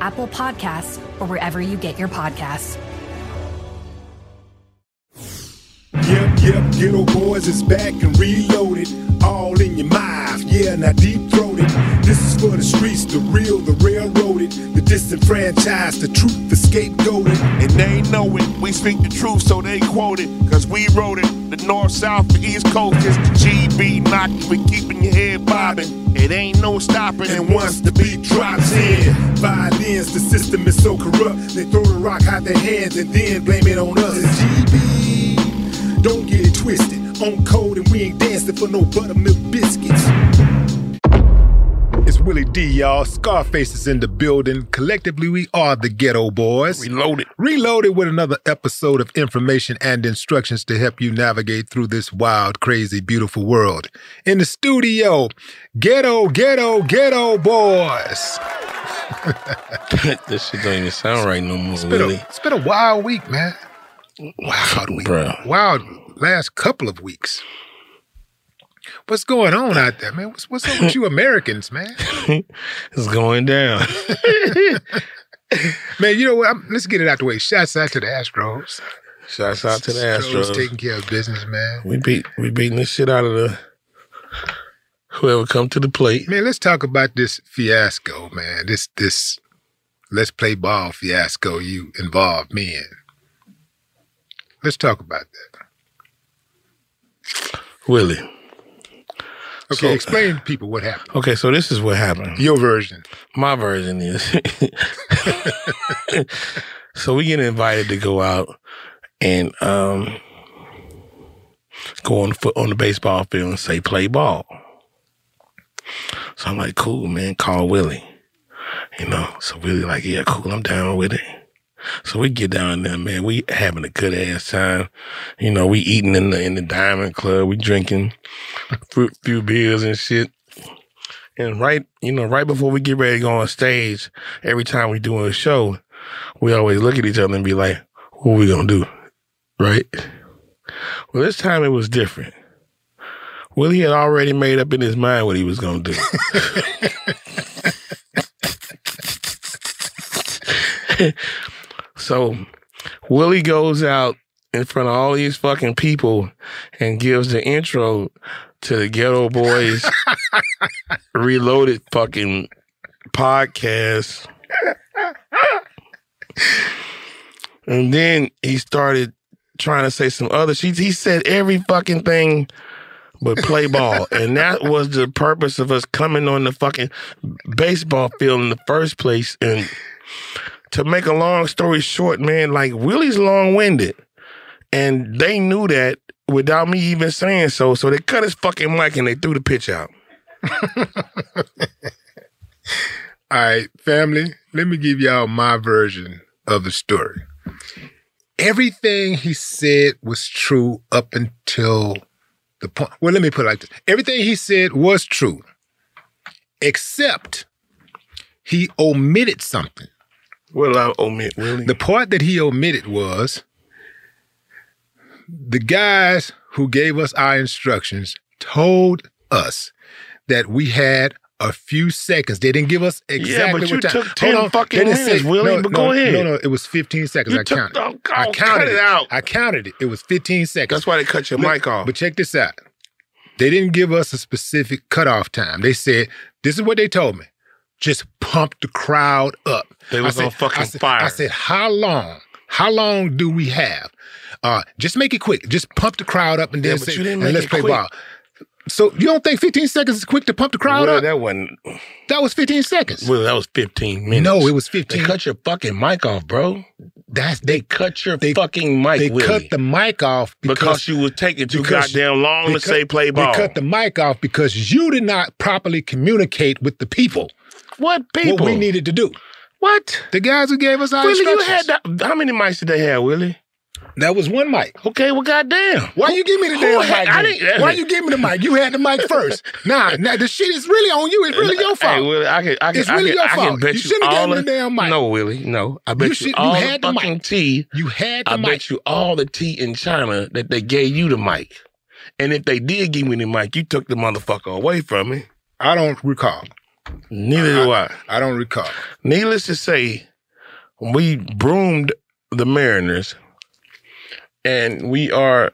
Apple Podcasts, or wherever you get your podcasts. Yep, yep, Geto Boys is back and reloaded. All in your mouth, yeah, now deep throated. This is for the streets, the real, the railroaded, the disenfranchised, the truth, the scapegoated. And they know it, we speak the truth, so they quote it. Cause we wrote it. The north, south, the east coast is the GB knocking, we keeping your head bobbing. It ain't no stopping. And once the beat drops in, violence, the system is so corrupt. They throw the rock out their hands and then blame it on us. It's GB, don't get it twisted. On code and we ain't dancing for no buttermilk biscuits. It's Willie D, y'all. Scarface is in the building. Collectively, we are the Geto Boys. Reloaded. Reloaded with another episode of information and instructions to help you navigate through this wild, crazy, beautiful world. In the studio, Ghetto, Ghetto, Geto Boys. this shit don't even sound right no more, It's been, Willie. a, it's been a wild week, man. Wild week. Bruh. Wild last couple of weeks. What's going on out there, man? What's, what's up with you Americans, man? it's going down. Man, you know what? I'm, let's get it out the way. Shouts out to the Astros. Shouts out to the Astros. taking care of business, man. We beat we beating the shit out of the whoever come to the plate. Man, let's talk about this fiasco, man. This this let's play ball fiasco you involved me in. Let's talk about that. Willie. Okay, So- explain to people what happened. Okay, so this is what happened. Your version. My version is so we get invited to go out and um go on the foot on the baseball field and say play ball. So I'm like, cool, man, call Willie. You know, so Willie like, yeah, cool, I'm down with it. So we get down there, man. We having a good ass time. You know, we eating in the in the Diamond Club. We drinking a few, few beers and shit. And right, you know, right before we get ready to go on stage, every time we do a show, we always look at each other and be like, "What we gonna do?" Right? Well, this time it was different. Willie had already made up in his mind what he was gonna do. so Willie goes out in front of all these fucking people and gives the intro to the Geto Boys Reloaded fucking podcast. And then he started trying to say some other shit. He said every fucking thing but play ball. and that was the purpose of us coming on the fucking baseball field in the first place. And to make a long story short, man, like Willie's long winded. And they knew that without me even saying so. So they cut his fucking mic and they threw the pitch out. All right, family, let me give y'all my version of the story. Everything he said was true up until the point. Well, let me put it like this everything he said was true, except he omitted something. What did I omit, Willie? The part that he omitted was the guys who gave us our instructions told us that we had a few seconds. They didn't give us exactly but you what time. took Hold 10 on. fucking minutes, Willie, but no, go ahead. No, no, it was 15 seconds. You I counted. oh, I counted it out. I counted it. It was 15 seconds. That's why they cut your Look, mic off. But check this out. They didn't give us a specific cutoff time. They said, this is what they told me. Just pump the crowd up. They was I on fucking I said, fire. I said, how long? How long do we have? Uh, just make it quick. Just pump the crowd up and then Yeah, say, and let's play quick. ball. So you don't think 15 seconds is quick to pump the crowd Well, up? that wasn't. That was 15 seconds. Well, that was 15 minutes. No, it was 15. They cut your fucking mic off, bro. That's They they cut your they- fucking mic, they Willie. cut the mic off because, because you were taking too goddamn long to say play ball. They cut the mic off because you did not properly communicate with the people what people? what we needed to do. What? The guys who gave us our Willie, you had that. How many mics did they have, Willie? that was one mic. Okay, well, goddamn. Why you give me the Who damn had- mic? I didn't, Why you give me the mic? You had the mic first. Nah, nah, the shit is really on you. It's really your fault. Hey, Willie, I can, I can, It's I really can, your I can fault. bet You you, shouldn't have gave me the damn mic. No, Willie, no. I bet You you, should- you all had the the mic. fucking tea. you had the I mic. bet you all the tea in China that they gave you the mic. And if they did give me the mic, you took the motherfucker away from me. I don't recall. Neither do I. I don't recall. Needless to say, we broomed the Mariners, and we are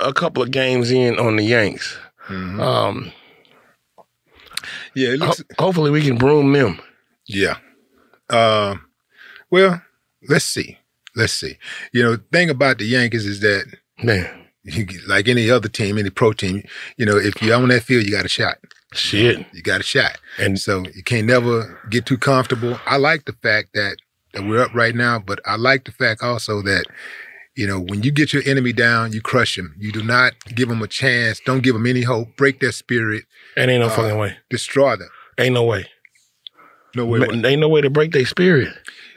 a couple of games in on the Yanks. Mm-hmm. Um, Yeah, it ho- hopefully, we can broom them. Yeah. Um. well, let's see. Let's see. You know, the thing about the Yankees is that, Man, you, like any other team, any pro team, you know, if you're on that field, you got a shot. Shit. You got a shot. And So you can't never get too comfortable. I like the fact that, that we're up right now, but I like the fact also that, you know, when you get your enemy down, you crush them. You do not give them a chance. Don't give them any hope. Break their spirit. And ain't no Uh, fucking way. Destroy them. Ain't no way. No way. Man, ain't no way to break their spirit,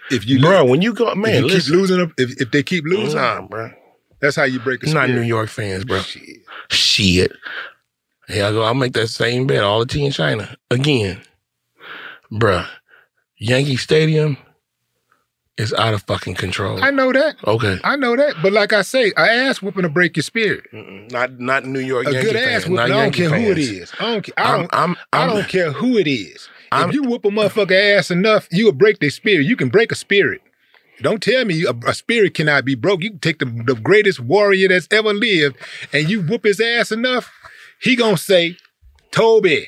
If you bro. When you go, if man, you keep losing them, if, if they keep losing, Nah, bro. that's how you break a Not. New York fans, bro. Shit. Shit. Here I go. I'll make that same bet. All the tea in China. Again. Bruh. Yankee Stadium is out of fucking control. I know that. Okay. I know that. But like I say, a ass whooping to break your spirit. Mm-mm. Not not New York A Yankee good fans. ass whooping. not I don't Yankee care who it fans. I don't care. I I'm, don't. I'm, I I'm, don't care who it is. I'm- if you whoop a motherfucker ass enough, you will break their spirit. You can break a spirit. Don't tell me a, a spirit cannot be broke. You can take the, the greatest warrior that's ever lived and you whoop his ass enough, he gonna say, Toby.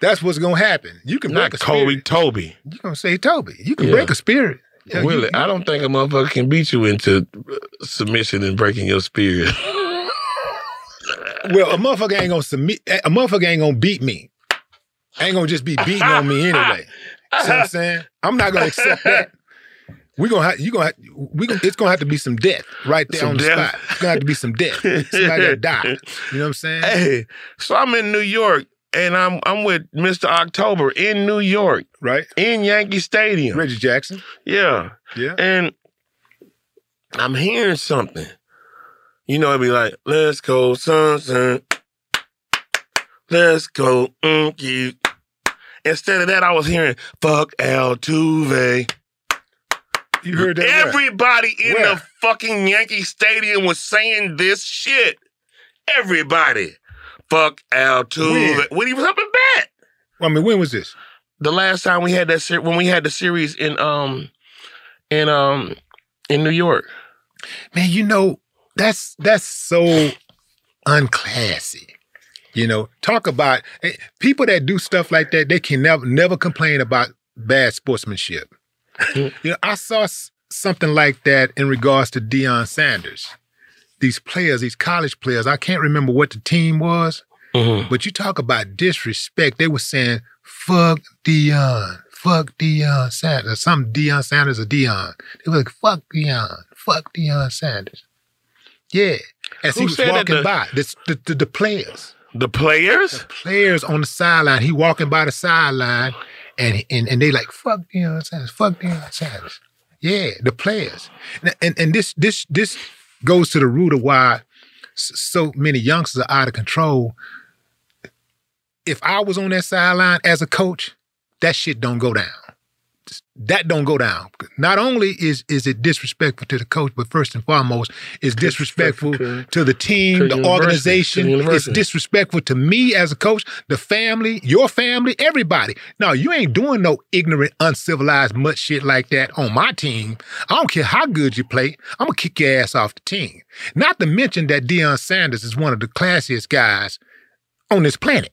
That's what's gonna happen. You can not break a Toby, spirit. Toby. Toby. You gonna say Toby. You can Yeah. break a spirit. Yeah, Willie, I don't think a motherfucker can beat you into uh, submission and breaking your spirit. Well, a motherfucker ain't gonna submit. A motherfucker ain't gonna beat me. Ain't gonna just be beating on me anyway. See what I'm saying? I'm not gonna accept that. We gonna have you gonna have, we gonna, it's gonna have to be some death right there Some on the death? spot. It's gonna have to be some death. Somebody gotta die. You know what I'm saying? hey, so I'm in New York and I'm I'm with Mr. October in New York, Right? in Yankee Stadium. Reggie Jackson. Yeah. Yeah. And I'm hearing something. You know, it'd be like, let's go, son, son. Let's go, mm, you. Instead of that, I was hearing, fuck Altuve. You heard that? where? Everybody in Where? the fucking Yankee Stadium was saying this shit. Everybody. Fuck Altuve. When? When he was up in bat. I mean, when was this? The last time we had that ser- when we had the series in um in um in New York. Man, you know, that's that's so unclassy. You know, talk about eh, people that do stuff like that, they can never never complain about bad sportsmanship. you know, I saw something like that in regards to Deion Sanders. These players, these college players, I can't remember what the team was, mm-hmm. but you talk about disrespect. They were saying, fuck Deion, fuck Deion Sanders, uh, some Deion Sanders or Deion. They were like, fuck Deion, fuck Deion Sanders. Yeah. As he was walking the- by, this, the, the, the players. The players? players on the sideline. He walking by the sideline and and, and they like, fuck Deion Sanders, fuck Deion Sanders. Yeah, the players. And, and and this this this goes to the root of why so many youngsters are out of control. If I was on that sideline as a coach, that shit don't go down. That don't go down. Not only is is it disrespectful to the coach, but first and foremost, it's disrespectful to- to the team, to the university, organization. the It's disrespectful to me as a coach, the family, your family, everybody. Now you ain't doing no ignorant, uncivilized much shit like that on my team. I don't care how good you play. I'm gonna kick your ass off the team. Not to mention that Deion Sanders is one of the classiest guys on this planet.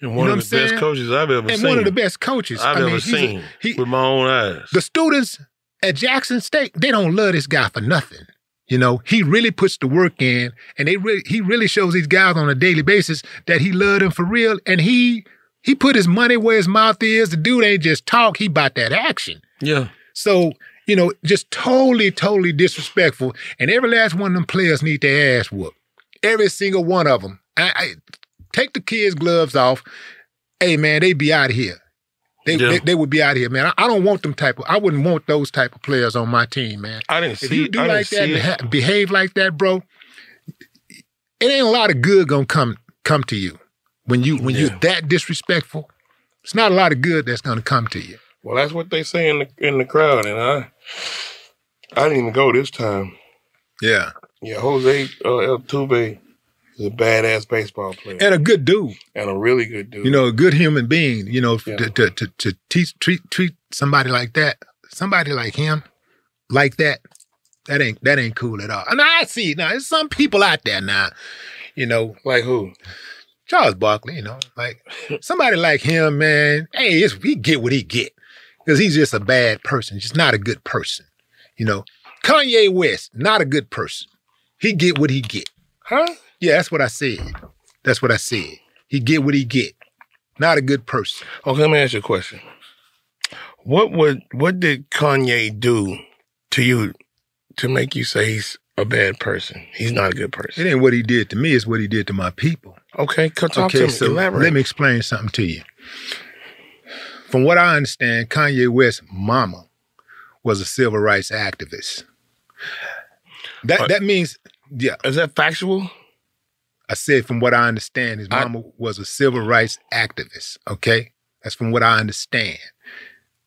And You one know of the I'm best coaches I've ever and seen. And one of the best coaches I've I mean, ever he's a- seen he- with my own eyes. the students at Jackson State, they don't love this guy for nothing. You know, he really puts the work in, and they really he really shows these guys on a daily basis that he loved them for real. And he he put his money where his mouth is. The dude ain't just talk; he bought that action. Yeah. So you know, just totally, totally disrespectful. And every last one of them players need their ass whooped. Every single one of them. I, I take the kids' gloves off. Hey man, they be out of here. They, Yeah. they they would be out of here, man. I, I don't want them type of. I wouldn't want those type of players on my team, man. I didn't If see you do I like that, and behave like that, bro, it ain't a lot of good gonna come come to you when you when you're that disrespectful. It's not a lot of good that's gonna come to you. Well, that's what they say in the in the crowd, and I I didn't even go this time. Yeah, Yeah, Jose uh, Altuve is a badass baseball player and a good dude. and a really good dude. you know, a good human being, you know, Yeah. to, to, to, to teach, treat, treat somebody like that, somebody like him, like that, that ain't, that ain't cool at all. And I see now, there's some people out there now, you know, like who? Charles Barkley, you know, like somebody like him, man, hey, it's, he get what he get because he's just a bad person, just not a good person, you know. Kanye West, not a good person. He get what he get. Huh? Yeah, that's what I said. That's what I said. He get what he get. Not a good person. Okay, let me ask you a question. What would what did Kanye do to you to make you say he's a bad person? He's not a good person. It ain't what he did to me, it's what he did to my people. Okay, talk to okay, me. so Elaborate. let me explain something to you. From what I understand, Kanye West's mama was a civil rights activist. That Uh, that means, yeah. Is that factual? I said from what I understand, his I- mama was a civil rights activist. Okay, that's from what I understand.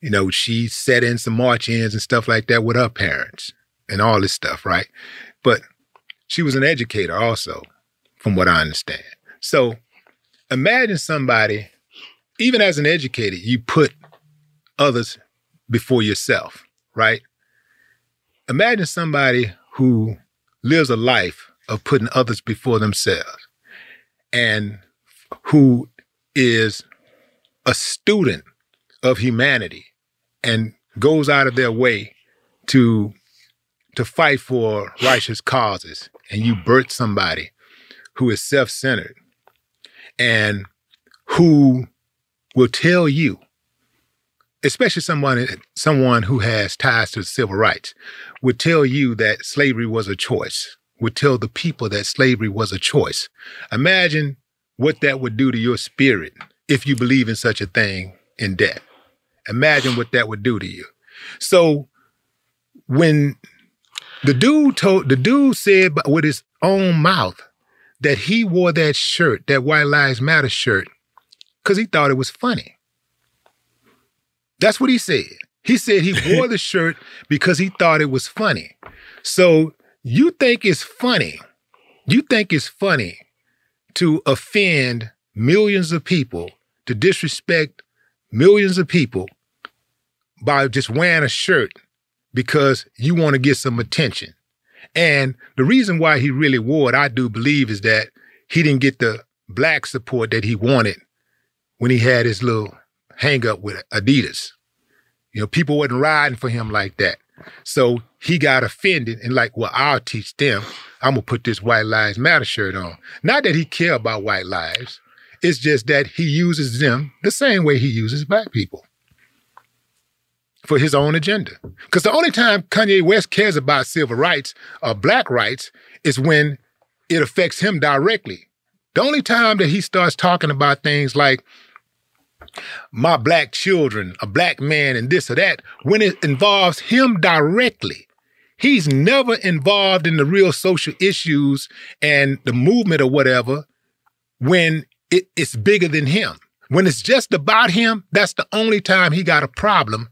You know, she set in some march-ins and stuff like that with her parents and all this stuff, right? But she was an educator also, from what I understand. So imagine somebody, even as an educator, you put others before yourself, right? Imagine somebody who lives a life of putting others before themselves. And who is a student of humanity and goes out of their way to to fight for righteous causes. And you birth somebody who is self-centered and who will tell you especially someone someone who has ties to civil rights would tell you that slavery was a choice would tell the people that slavery was a choice imagine what that would do to your spirit if you believe in such a thing in death imagine what that would do to you so when the dude told the dude said with his own mouth that he wore that shirt that white lives matter shirt because he thought it was funny that's what he said. He said he wore the shirt because he thought it was funny. So you think it's funny. You think it's funny to offend millions of people, to disrespect millions of people by just wearing a shirt because you want to get some attention. And the reason why he really wore it, I do believe, is that he didn't get the black support that he wanted when he had his little hang up with Adidas. You know, people wasn't riding for him like that. So he got offended and like, well, I'll teach them. I'm gonna put this White Lives Matter shirt on. Not that he care about white lives. It's just that he uses them the same way he uses black people for his own agenda. Because the only time Kanye West cares about civil rights or black rights is when it affects him directly. The only time that he starts talking about things like my black children, a black man, and this or that, when it involves him directly. He's never involved in the real social issues and the movement or whatever when it, it's bigger than him. When it's just about him, that's the only time he got a problem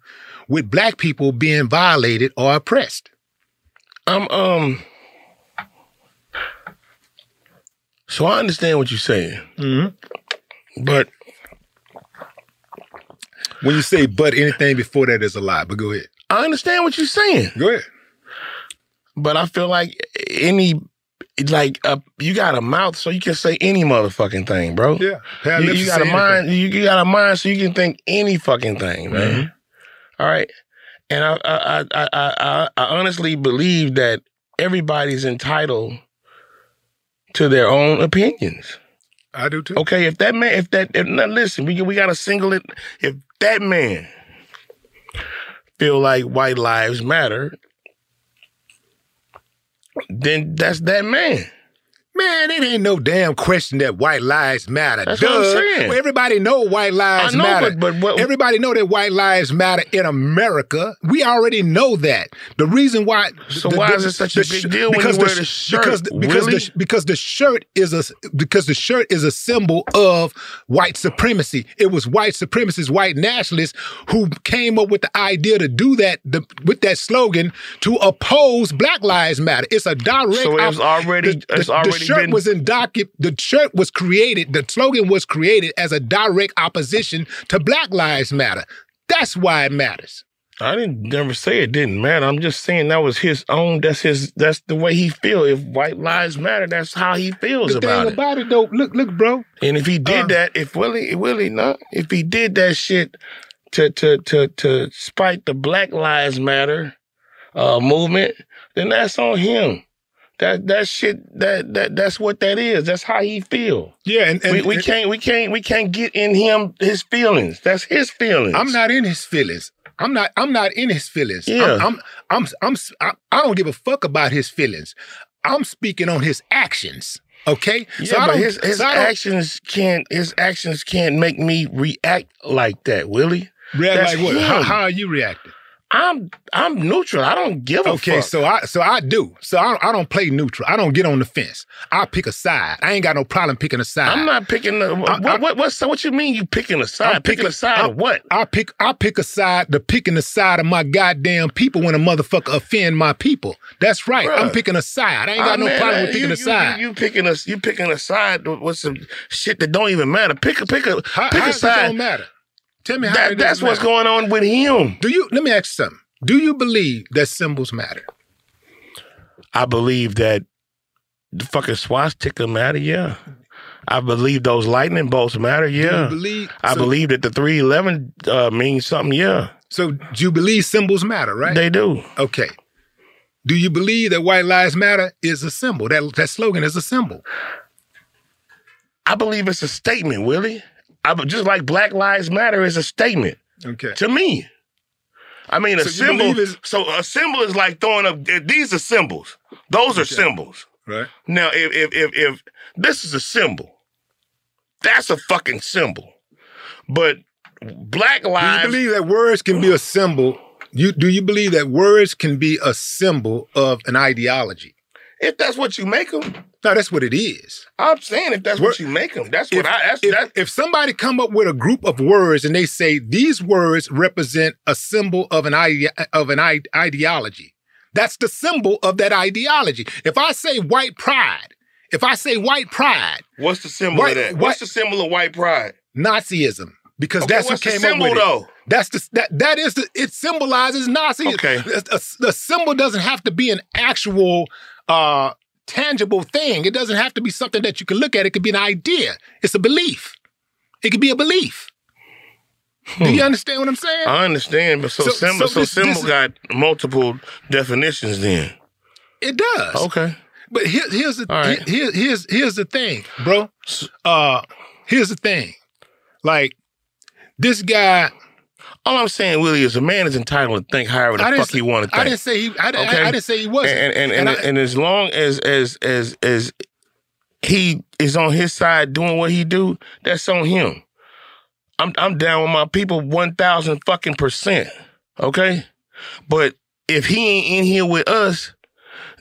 with black people being violated or oppressed. I'm um. So I understand what you're saying, Mm-hmm. but When you say but anything before that is a lie, but go ahead. I understand what you're saying. Go ahead. But I feel like any, like, uh, you got a mouth so you can say any motherfucking thing, bro. Yeah. You, you got a mind. You, you got a mind so you can think any fucking thing, man. Mm-hmm. All right. And I, I, I, I, I, honestly believe that everybody's entitled to their own opinions. I do too. Okay, if that man, if that, if, now listen, we we gotta single it. If that man feel like white lives matter, then that's that man. Man, it ain't no damn question that white lives matter. That's Duh. what I'm saying. Well, everybody know white lives I know, matter. but- but what- everybody know that white lives matter in America. We already know that. The reason why So why is it such a big sh- deal when because you wear the shirt, Because the, because Willie? the, because the shirt is a because the shirt is a symbol of white supremacy. It was white supremacists, white nationalists who came up with the idea to do that the, with that slogan to oppose Black Lives Matter. It's a direct. So it's already- the, it's already the shirt been- was in docu- The shirt was created. The slogan was created as a direct opposition to Black Lives Matter. That's why it matters. I didn't never say it didn't matter. I'm just saying that was his own. That's his. That's the way he feel. If white lives matter, that's how he feels The about thing it. about it, though, look, look, bro. And if he did Uh, that, if Willie, Willie, no, if he did that shit to to to to spite the Black Lives Matter uh, movement, then that's on him. That that shit that that that's what that is. That's how he feel. Yeah, and, and we, we and- can't we can't we can't get in him his feelings. That's his feelings. I'm not in his feelings. I'm not. I'm not in his feelings. Yeah. I'm. I'm. I'm. I'm I don't give a fuck about his feelings. I'm speaking on his actions. Okay. Yeah, I but his his so actions can't his actions can't make me react like that, Willie. React like what? How, how are you reacting? I'm I'm neutral. I don't give a Okay, fuck. Okay, so I so I do. So I, I don't play neutral. I don't get on the fence. I pick a side. I ain't got no problem picking a side. I'm not picking the what I- what what's what you mean you picking a side? I'm picking, a side I- of what? I pick I pick a side to picking the side of my goddamn people when a motherfucker offend my people. That's right. I'm picking a side. I ain't got Ah, no man, problem with picking you, a side. You, you picking a you picking a side with some shit that don't even matter. Pick a pick a how, pick how a side. don't matter? Tell me how That, that's doesn't what's matter. going on with him. Do you let me ask you something? Do you believe that symbols matter? I believe that the fucking swastika matter. Yeah. I believe those lightning bolts matter. Yeah. believe- I so- believe that the three eleven uh, means something. Yeah. So do you believe symbols matter, right? They do. Okay. Do you believe that white lives matter is a symbol? That that slogan is a symbol. I believe it's a statement, Willie. I just like Black Lives Matter is a statement Okay. to me. I mean, a So you symbol. So a symbol is like throwing up. Eh, these are symbols. Those are symbols. Right. Now, if if if if this is a symbol, that's a fucking symbol. But Black lives. Do you believe that words can be a symbol? You do you believe that words can be a symbol of an ideology? If that's what you make them, No, that's what it is. I'm saying if that's what you make them, that's If, what I. That's if, that. if somebody come up with a group of words and they say these words represent a symbol of an ide- of an ide- ideology, that's the symbol of that ideology. If I say white pride, if I say white pride, What's the symbol White- of that? white- What's the symbol of white pride? Nazism, because Okay, that's what what's the came symbol up with though? it. That's the that that is the it symbolizes Nazi. Okay. A symbol doesn't have to be an actual uh tangible thing. It doesn't have to be something that you can look at. It could be an idea. It's a belief. It could be a belief. Do you understand what I'm saying? I understand, but so, So- symbol, so so this- symbol this- got multiple definitions. Then It does. okay, But here, here's the right. here, here's here's the thing, bro. Uh, here's the thing. Like this guy, all I'm saying, Willie, is a man is entitled to think however the I fuck he want to I didn't say he. I, I- Okay. I, didn't say he wasn't. and and and, I- and as long as as as as he is on his side doing what he do, that's on him. I'm I'm down with my people one thousand fucking percent. Okay, but if he ain't in here with us,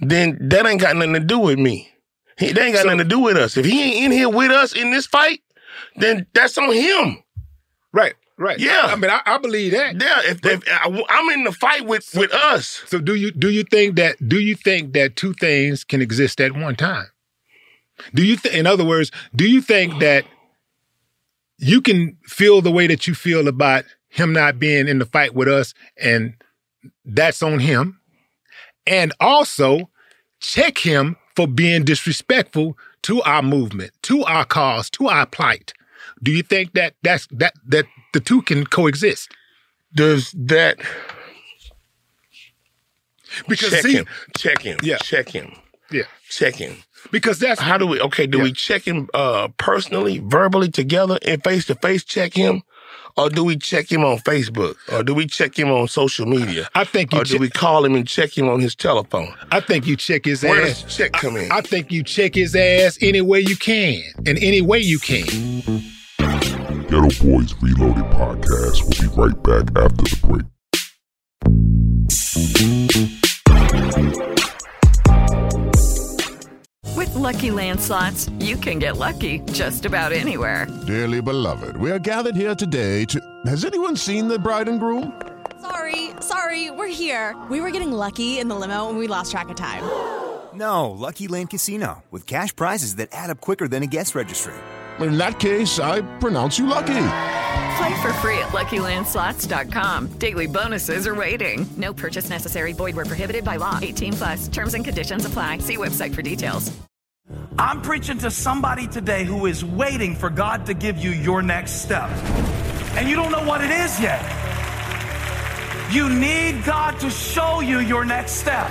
then that ain't got nothing to do with me. He that ain't got nothing to do with us. If he ain't in here with us in this fight, then that's on him. right, right. Yeah. I mean, I, I believe that. Yeah, if, if I, I'm in the fight with with us, So do you do you think that do you think that two things can exist at one time? Do you th- in other words, do you think that you can feel the way that you feel about him not being in the fight with us and that's on him? And also check him for being disrespectful to our movement, to our cause, to our plight. Do you think that that's that that the two can coexist? does that Because check see, him, check him, Yeah. check him, yeah, check him. because that's How do we? Okay, do we check him uh personally, verbally, together, and face to face check him, or do we check him on Facebook, or do we check him on social media, I think you or do we call him and check him on his telephone? I think you check his Where ass. does check come in? I think you check his ass any way you can, in any way you can. Geto Boys Reloaded podcast We'll be right back after the break. With Lucky Land slots, you can get lucky just about anywhere. Dearly beloved, we are gathered here today to. Has anyone seen the bride and groom? Sorry, sorry, we're here. We were getting lucky in the limo and we lost track of time. No, Lucky Land Casino, with cash prizes that add up quicker than a guest registry. In that case, I pronounce you lucky. Play for free at LuckyLandSlots.com. Daily bonuses are waiting. No purchase necessary. Void where prohibited by law. 18 plus. Terms and conditions apply. See website for details. I'm preaching to somebody today who is waiting for God to give you your next step. And you don't know what it is yet. You need God to show you your next step.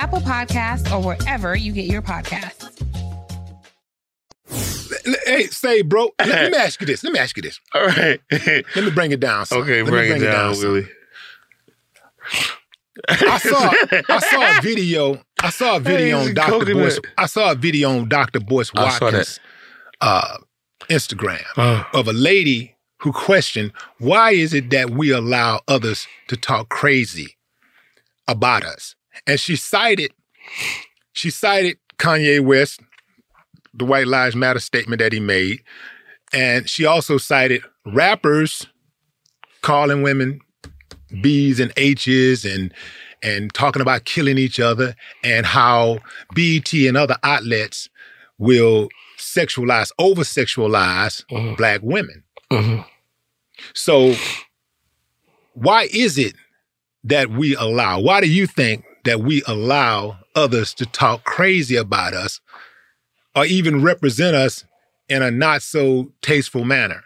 Apple Podcasts, or wherever you get your podcasts. Hey, say, bro. Let, let me ask you this. Let me ask you this. All right. let me bring it down. son. Okay, Let me bring, it down, son. Willie. I saw I saw a video. I saw a video Hey, on Dr. coconut. Boyce. I saw a video on Dr. Boyce I saw that. Watkins uh, Instagram Uh. of a lady who questioned why is it that we allow others to talk crazy about us? And she cited she cited Kanye West, the White Lives Matter statement that he made, and she also cited rappers calling women B's and H's and and talking about killing each other and how BET and other outlets will sexualize, over sexualize mm-hmm. black women. Mm-hmm. So why is it that we allow, why do you think that we allow others to talk crazy about us or even represent us in a not so tasteful manner?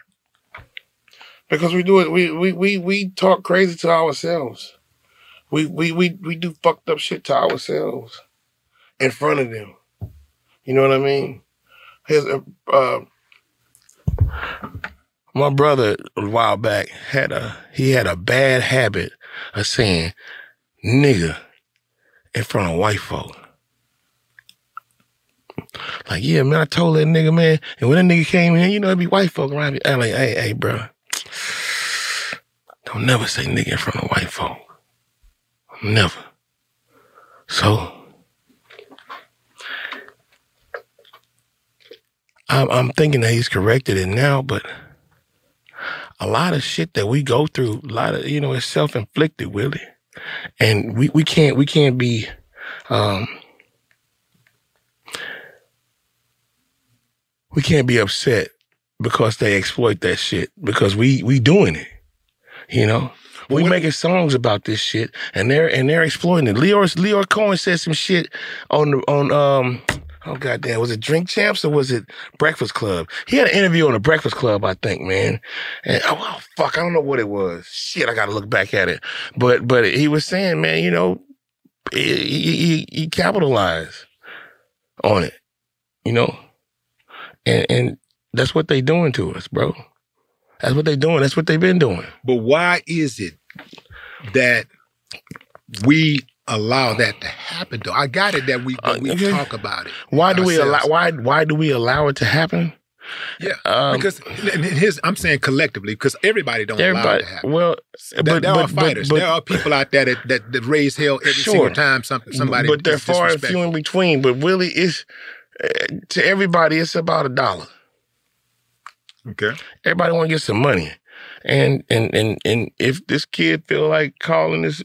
Because we do it, we we we we talk crazy to ourselves. We we we we do fucked up shit to ourselves in front of them. You know what I mean? Here's a uh, my brother a while back had a he had a bad habit of saying nigga in front of white folk. Like, yeah, man, I told that nigga, man. And when that nigga came in, you know, it'd be white folk around me. I'm like, hey, hey, bro. Don't never say nigga in front of white folk. Never. So, I'm, I'm thinking that he's corrected it now, but a lot of shit that we go through, a lot of, you know, it's self-inflicted, Willie. And we, we can't, we can't be, um, we can't be upset because they exploit that shit because we, we doing it, you know? We making songs about this shit, and they're and they're exploiting it. Lyor Lyor Cohen said some shit on the on um oh goddamn was it Drink Champs or was it Breakfast Club? He had an interview on the Breakfast Club, I think, man. And oh, oh, fuck, I don't know what it was. Shit, I got to look back at it. But but he was saying, man, you know, he he, he, he capitalized on it, you know, and and that's what they doing to us, bro. That's what they doing. That's what they've been doing. But why is it that we allow that to happen? Though I got it that we that we okay. talk about it. Why do we allow? Why why do we allow it to happen? Yeah, Um, because his, I'm saying collectively because everybody don't allow it to happen. Well, there, but, there but, are fighters. But, there are people out there that that, that raise hell every Sure. single time something somebody. But they're far and few in between. But really, it's uh, to everybody. It's about a dollar. Okay. Everybody want to get some money, and and and and if this kid feel like calling this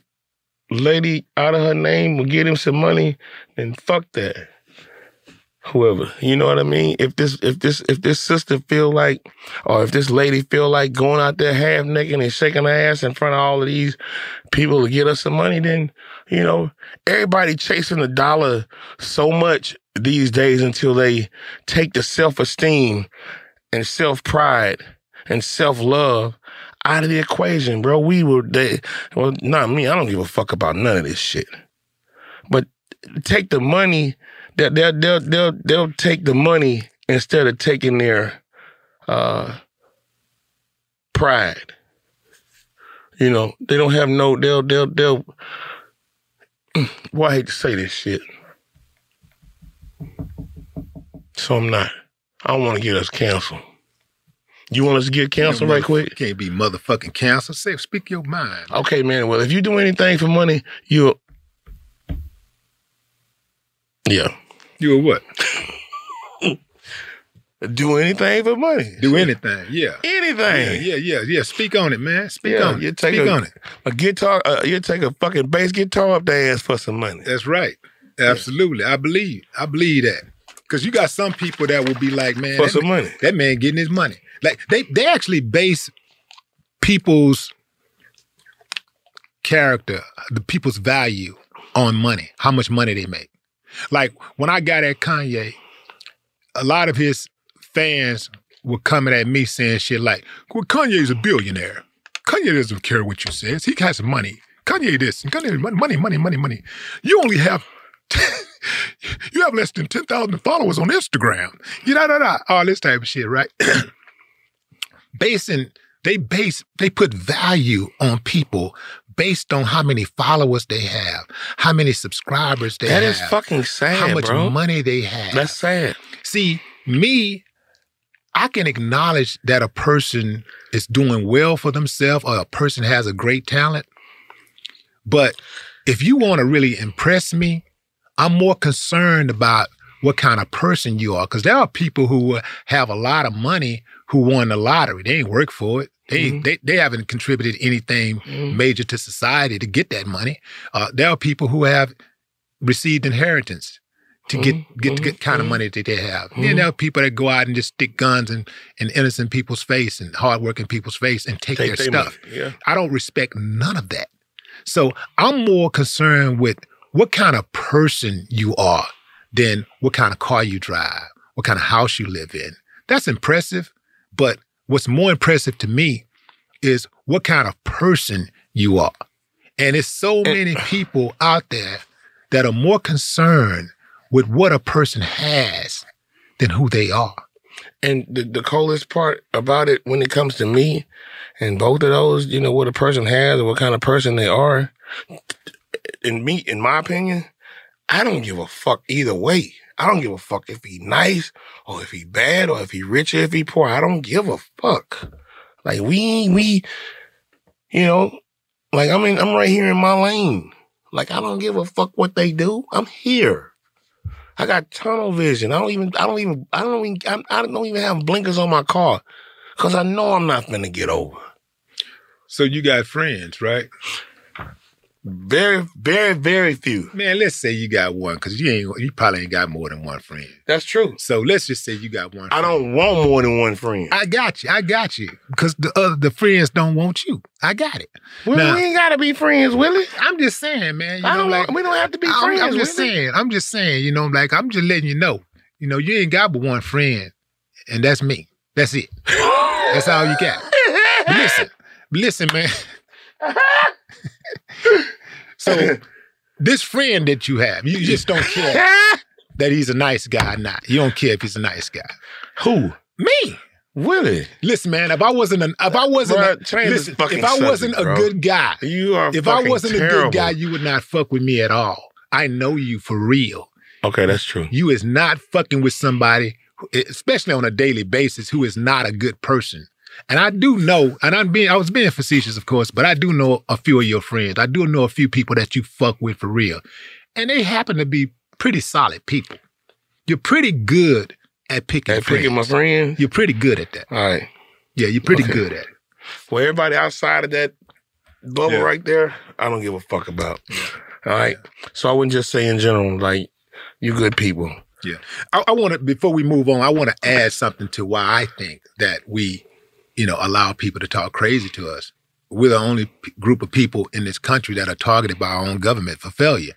lady out of her name will get him some money, then fuck that. whoever. You know what I mean? If this if this if this sister feel like or if this lady feel like going out there half naked and shaking her ass in front of all of these people to get us some money, then you know, everybody chasing the dollar so much these days until they take the self-esteem and self-pride and self-love out of the equation, bro. We were they well, not me. I don't give a fuck about none of this shit. But take the money they'll they'll they'll they'll, they'll take the money instead of taking their uh pride. You know, they don't have no they'll they'll they'll well, I hate to say this shit. So I'm not. I don't want to get us canceled. You want us to get canceled right quick? Can't be motherfucking canceled. Say, speak your mind. Okay, man. Well, if you do anything for money, you yeah. You a what? do anything for money. Do anything, yeah. Anything. Yeah, yeah, yeah, yeah. Speak on it, man. Speak Yeah, on it. you take Speak a, on it. a guitar. Uh, you take a fucking bass guitar up their ass for some money. That's right. Absolutely. I believe. I believe that. Cause you got some people that will be like, man, For some man- money. That man getting his money. Like they they actually base people's character, the people's value on money, how much money they make. Like when I got at Kanye, a lot of his fans were coming at me saying shit like, well, Kanye's a billionaire. Kanye doesn't care what you says. He has money. Kanye this Kanye money, money, money, money. You only have you have less than 10,000 followers on Instagram. You know, all this type of shit, right? Basing, they base, they put value on people based on how many followers they have, how many subscribers they That have. is fucking sad, How much bro. money they have. That's sad. See, me, I can acknowledge that a person is doing well for themselves or a person has a great talent. But if you want to really impress me, I'm more concerned about what kind of person you are. Because there are people who uh, have a lot of money who won the lottery. They ain't work for it. They, ain't they they haven't contributed anything mm-hmm. major to society to get that money. Uh, there are people who have received inheritance to get mm-hmm. get the kind of money that they have. Then there are people that go out and just stick guns in, in innocent people's face and hardworking people's face and take, Take their their stuff. yeah. I don't respect none of that. So I'm more concerned with what kind of person you are than what kind of car you drive, what kind of house you live in. That's impressive, but what's more impressive to me is what kind of person you are. And it's so eh. many people out there that are more concerned with what a person has than who they are. And the, the coolest part about it when it comes to me and both of those, you know, what a person has or what kind of person they are, in me, in my opinion, I don't give a fuck either way. I don't give a fuck if he nice or if he bad or if he rich or if he poor. I don't give a fuck. Like we, we, you know, like I mean, I'm right here in my lane. Like I don't give a fuck what they do. I'm here. I got tunnel vision. I don't even, I don't even, I don't even, I don't even have blinkers on my car because I know I'm not gonna get over. So you got friends, right? Very, very, very few. Man, let's say you got one, because you ain't you probably ain't got more than one friend. That's true. So let's just say you got one. I don't want more than one friend. I got you. I got you. Because the other the friends don't want you. I got it. Well, Now- we ain't gotta be friends, Willie. I'm just saying, man. You I know, don't like we don't have to be I'm, friends. I'm just Willie. saying. I'm just saying. You know, I'm like I'm just letting you know. You know, you ain't got but one friend, and that's me. That's it. that's all you got. Listen, listen, man. so this friend that you have, you just don't care that he's a nice guy or not. You don't care if he's a nice guy. Who? Me. Really? Listen, man. If I wasn't, an, if I wasn't, a, listen, if I wasn't subject, a good guy, You are. if I wasn't a good guy, you would not fuck with me at all. I know you for real. Okay, that's true. You is not fucking with somebody, especially on a daily basis, who is not a good person. And I do know, and I'm being, I was being facetious, of course, but I do know a few of your friends. I do know a few people that you fuck with for real, and they happen to be pretty solid people. You're pretty good at picking At friends. picking my friends. You're pretty good at that. All right. Yeah, you're pretty Okay. good at it. Well, everybody outside of that bubble Yeah. right there, I don't give a fuck about. All right. So I wouldn't just say in general, like, you good people. Yeah. I, I want to, before we move on, I want to add something to why I think that we, you know, allow people to talk crazy to us. We're the only p- group of people in this country that are targeted by our own government for failure.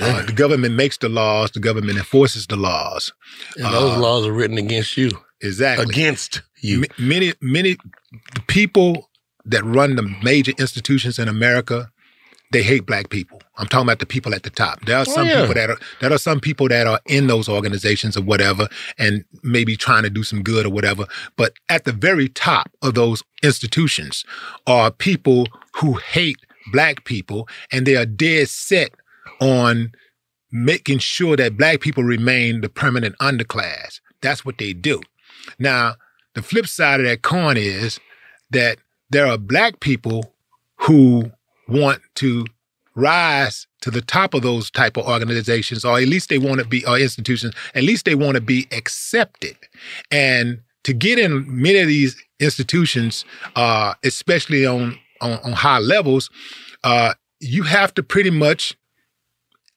Uh, the government makes the laws, the government enforces the laws. And those Uh, laws are written against you. Exactly. Against you. Ma- many, many the people that run the major institutions in America, they hate black people. I'm talking about the people at the top. There are Oh, some yeah. people that are there are some people that are in those organizations or whatever, and maybe trying to do some good or whatever. But at the very top of those institutions are people who hate black people, and they are dead set on making sure that black people remain the permanent underclass. That's what they do. Now, the flip side of that coin is that there are black people who want to rise to the top of those type of organizations, or at least they want to be, or institutions, at least they want to be accepted. And to get in many of these institutions, uh, especially on, on, on high levels, uh, you have to pretty much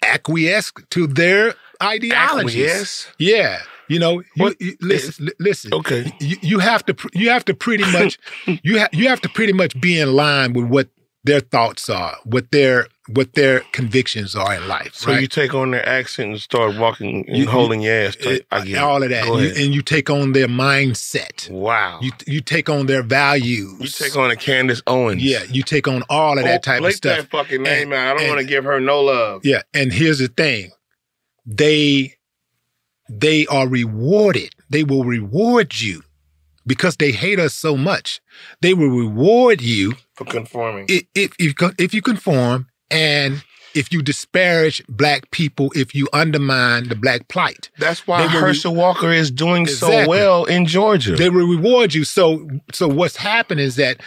acquiesce to their ideologies. Acquiesce? Yeah. You know, you, you- listen, li- listen. Okay. You, you have to, you have to pretty much, you have, you have to pretty much be in line with what their thoughts are, what their, what their convictions are in life. So right? you take on their accent and start walking and You- holding your ass tight. Eh, I get it. all of that, Go You- and you take on their mindset. Wow. You you take on their values. You take on a Candace Owens. Yeah, you take on all of that Oh, type of stuff. that fucking name And- out. I don't want to give her no love. Yeah, and here's the thing. They they are rewarded. They will reward you because they hate us so much. They will reward you For conforming. if if if, if you conform and if you disparage black people, if you undermine the black plight. That's why will re- Herschel Walker is doing so well in Georgia. They will reward you. So so what's happened is that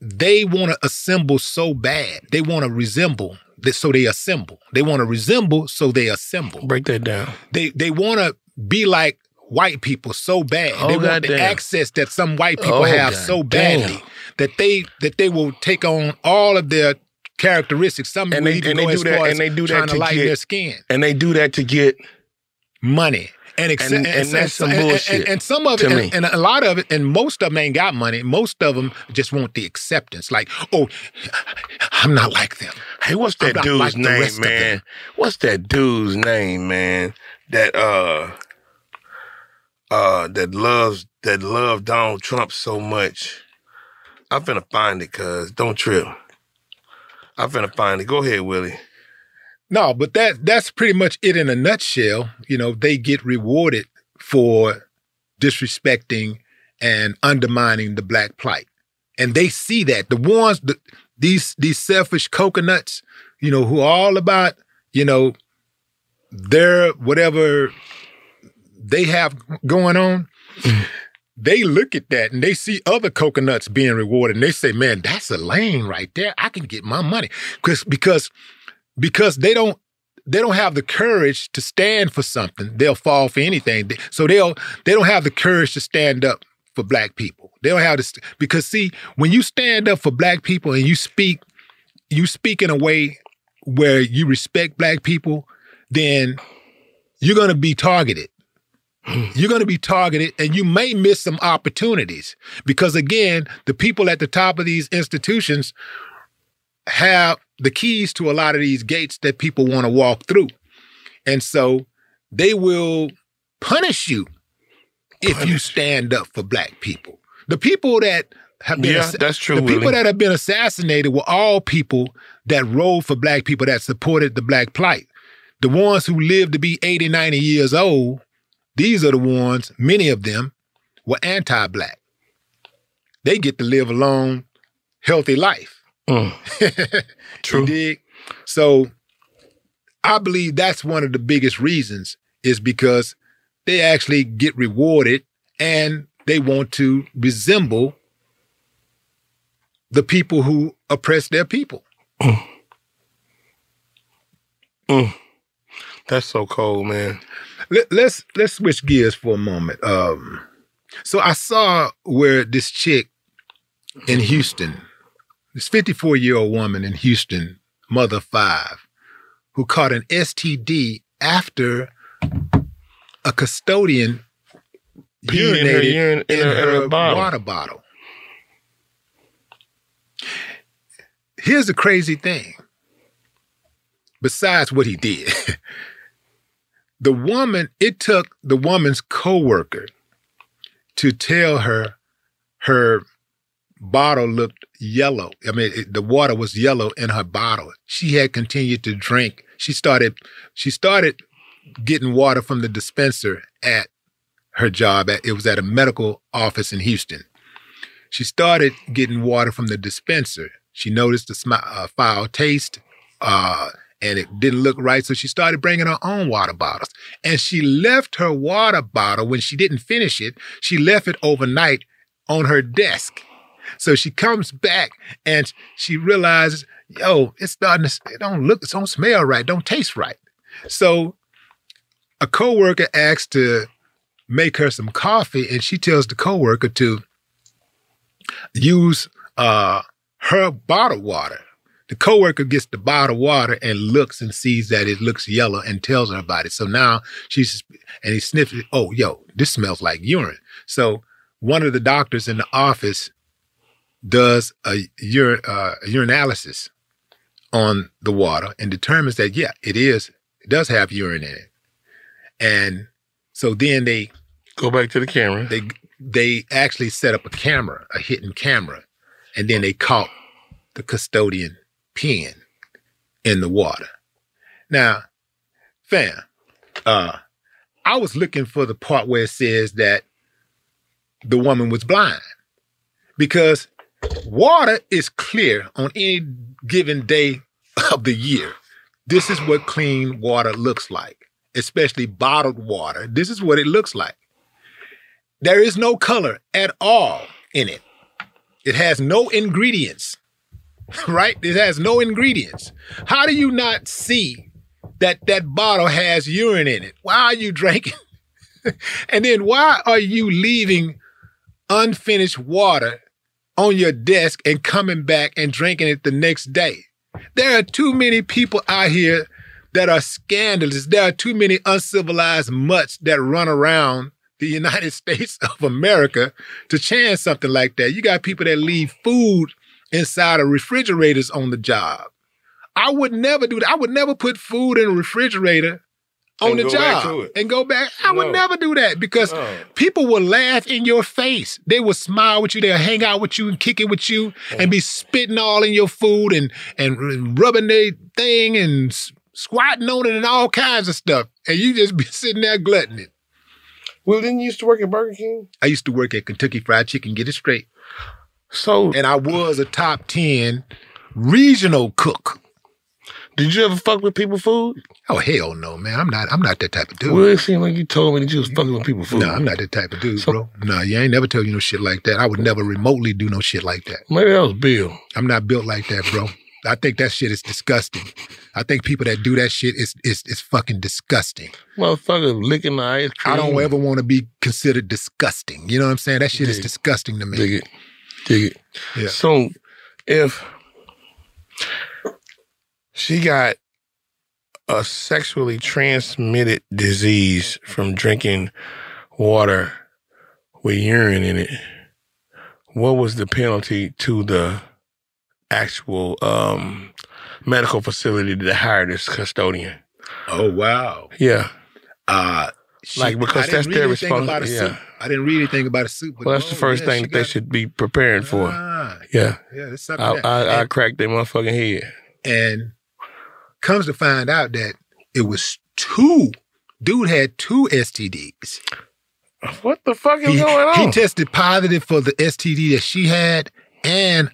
they want to assemble so bad. They want to resemble. So they assemble. They want to resemble. So they assemble. Break that down. They they want to be like white people so bad. Oh, they want the access that some white people Oh, have so goddamn. badly that they that they will take on all of their characteristics. Some and they and they do that and they do that to lighten get their skin and they do that to get money. And, ex- And- and that's some and- and- bullshit And, and some of it, and, and a lot of it, and most of them ain't got money. Most of them just want the acceptance. Like, oh, I'm not like them. Hey, what's that dude's like name, rest of them. man? What's that dude's name, man? That uh uh that loves that love Donald Trump so much. I'm finna find it, cuz don't trip. I'm finna find it. Go ahead, Willie. No, but that that's pretty much it in a nutshell. You know, they get rewarded for disrespecting and undermining the black plight. And they see that. The ones the, these these selfish coconuts, you know, who are all about, you know, their whatever they have going on, they look at that and they see other coconuts being rewarded and they say, man, that's a lane right there. I can get my money. Because because because they don't they don't have the courage to stand for something. They'll fall for anything. So they'll they don't have the courage to stand up for black people. They don't have to st- because see when you stand up for black people and you speak you speak in a way where you respect black people, then you're going to be targeted. You're going to be targeted and you may miss some opportunities because again, the people at the top of these institutions have the keys to a lot of these gates that people want to walk through. And so they will punish you if you stand up for black people. The people that have been Yeah, that's true, The people that have been assassinated were all people that rode for black people that supported the black plight. The ones who lived to be 80, 90 years old, these are the ones, many of them were anti-black. They get to live a long, healthy life. True. Dig? So I believe that's one of the biggest reasons is because they actually get rewarded and they want to resemble the people who oppress their people. Mm. That's so cold, man. Let, let's let's switch gears for a moment. Um, so I saw where this chick in Houston, this 54 year old woman in Houston, mother of five, who caught an STD after a custodian Peed in her urinated urine- in in her- in her her bottle. water bottle. Here's the crazy thing. Besides what he did, the woman, it took the woman's coworker to tell her her bottle looked yellow. I mean, it, the water was yellow in her bottle. She had continued to drink. She started, she started getting water from the dispenser at her job. At, it was at a medical office in Houston. She started getting water from the dispenser. She noticed smi- uh, foul taste, uh, and it didn't look right. So she started bringing her own water bottles. And she left her water bottle when she didn't finish it. She left it overnight on her desk. So she comes back and she realizes, yo, it's starting to, it don't look, it don't smell right, don't taste right. So a coworker asks to make her some coffee, and she tells the coworker to use uh, her bottled water. The coworker gets the bottled water and looks and sees that it looks yellow and tells her about it. So now she's and he sniffs it. Oh, yo, this smells like urine. So one of the doctors in the office does a urine uh, urinalysis on the water and determines that yeah, it is it does have urine in it. And so then they go back to the camera. They they actually set up a camera, a hidden camera, and then they caught the custodian peeing in the water. Now, fam, uh, I was looking for the part where it says that the woman was blind because water is clear on any given day of the year. This is what clean water looks like, especially bottled water. This is what it looks like. There is no color at all in it. It has no ingredients, right? It has no ingredients. How do you not see that that bottle has urine in it? Why are you drinking? and then why are you leaving unfinished water on your desk and coming back and drinking it the next day? There are too many people out here that are scandalous. There are too many uncivilized mutts that run around the United States of America to chance something like that. You got people that leave food inside of refrigerators on the job. I would never do that. I would never put food in a refrigerator on And the go back to job and go back. I would never do that because people will laugh in your face. They will smile with you. They'll hang out with you and kick it with you and be spitting all in your food and and rubbing their thing and squatting on it and all kinds of stuff. And you just be sitting there glutting it. Well, didn't you used to work at Burger King? I used to work at Kentucky Fried Chicken. Get it straight. So, and I was a top ten regional cook. Did you ever fuck with people food? Oh hell no, man! I'm not. I'm not that type of dude. Well, it seemed like you told me that you was fucking with people food. No, I'm not that type of dude, bro. No, you ain't never tell you no shit like that. I would never remotely do no shit like that. Maybe that was Bill. I'm not built like that, bro. I think that shit is disgusting. I think people that do that shit is is is fucking disgusting. Motherfucker licking the ice cream. I don't ever want to be considered disgusting. You know what I'm saying? That shit is disgusting to me. Dig it. Dig it. Yeah. So if she got a sexually transmitted disease from drinking water with urine in it, what was the penalty to the actual um, medical facility that hired this custodian? Oh wow. Yeah. Uh Like, because that's their anything about a responsibility. suit. I didn't read anything about a suit. But Well, that's the oh, first yeah, thing that they should be preparing for. Ah, yeah. Yeah, that's something. I, that- I, I cracked their motherfucking head. and comes to find out that it was two. Dude had two STDs. What the fuck is he, going on? He tested positive for the STD that she had and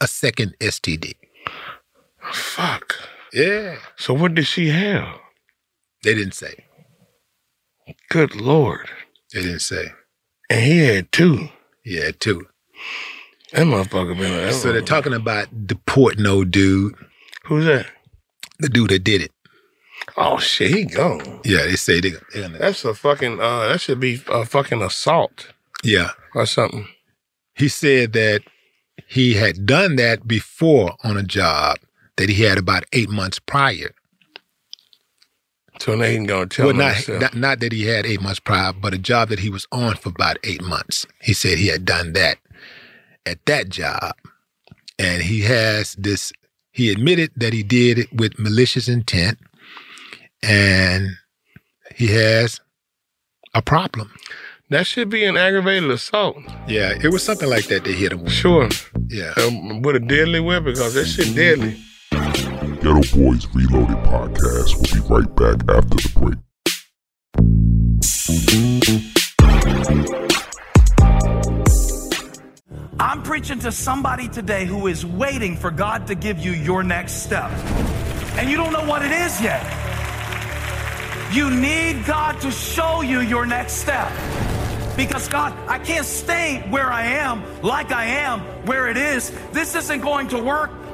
a second STD. Fuck. Yeah. So what did she have? They didn't say. Good lord. They didn't say. And he had two. He had two. That motherfucker been like, So they're talking about deporting old dude. Who's that? The dude that did it. Oh shit, he gone. Yeah, they say they. gonna- That's a fucking uh that should be a fucking assault Yeah. or something. He said that he had done that before on a job that he had about eight months prior So now he can go and tell well, not, not not that he had eight months prior, but a job that he was on for about eight months. He said he had done that at that job, and he has this. He admitted that he did it with malicious intent, and he has a problem. That should be an aggravated assault. Yeah, it was something like that they hit him with. Sure. Yeah. Um, with a deadly weapon, because that shit deadly. Geto Boys Reloaded podcast We'll be right back after the break. I'm preaching to somebody today who is waiting for God to give you your next step. And you don't know what it is yet. You need God to show you your next step. Because God, I can't stay where I am, like I am, where it is. This isn't going to work.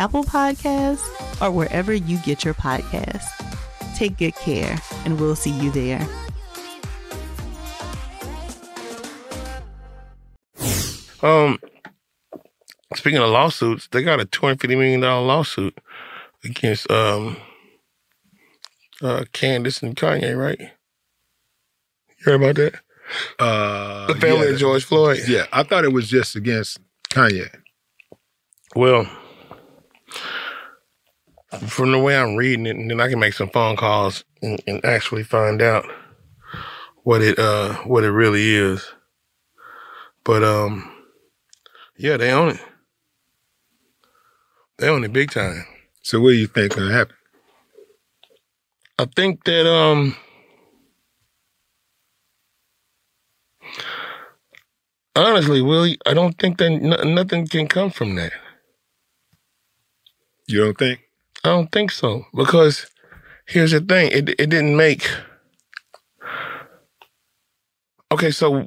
Apple Podcasts, or wherever you get your podcasts. Take good care, and we'll see you there. Um, speaking of lawsuits, they got a two hundred fifty million dollar lawsuit against um uh Candace and Kanye, right? You heard about that? Uh, The family yeah. of George Floyd. Yeah, I thought it was just against Kanye. Well, from the way I'm reading it, and then I can make some phone calls and, and actually find out what it uh what it really is. But um, yeah, they own it. They own it big time. So what do you think gonna happen? I think that um honestly, Willie, I don't think that n- nothing can come from that. You don't think? I don't think so because here's the thing: it it didn't make. Okay, so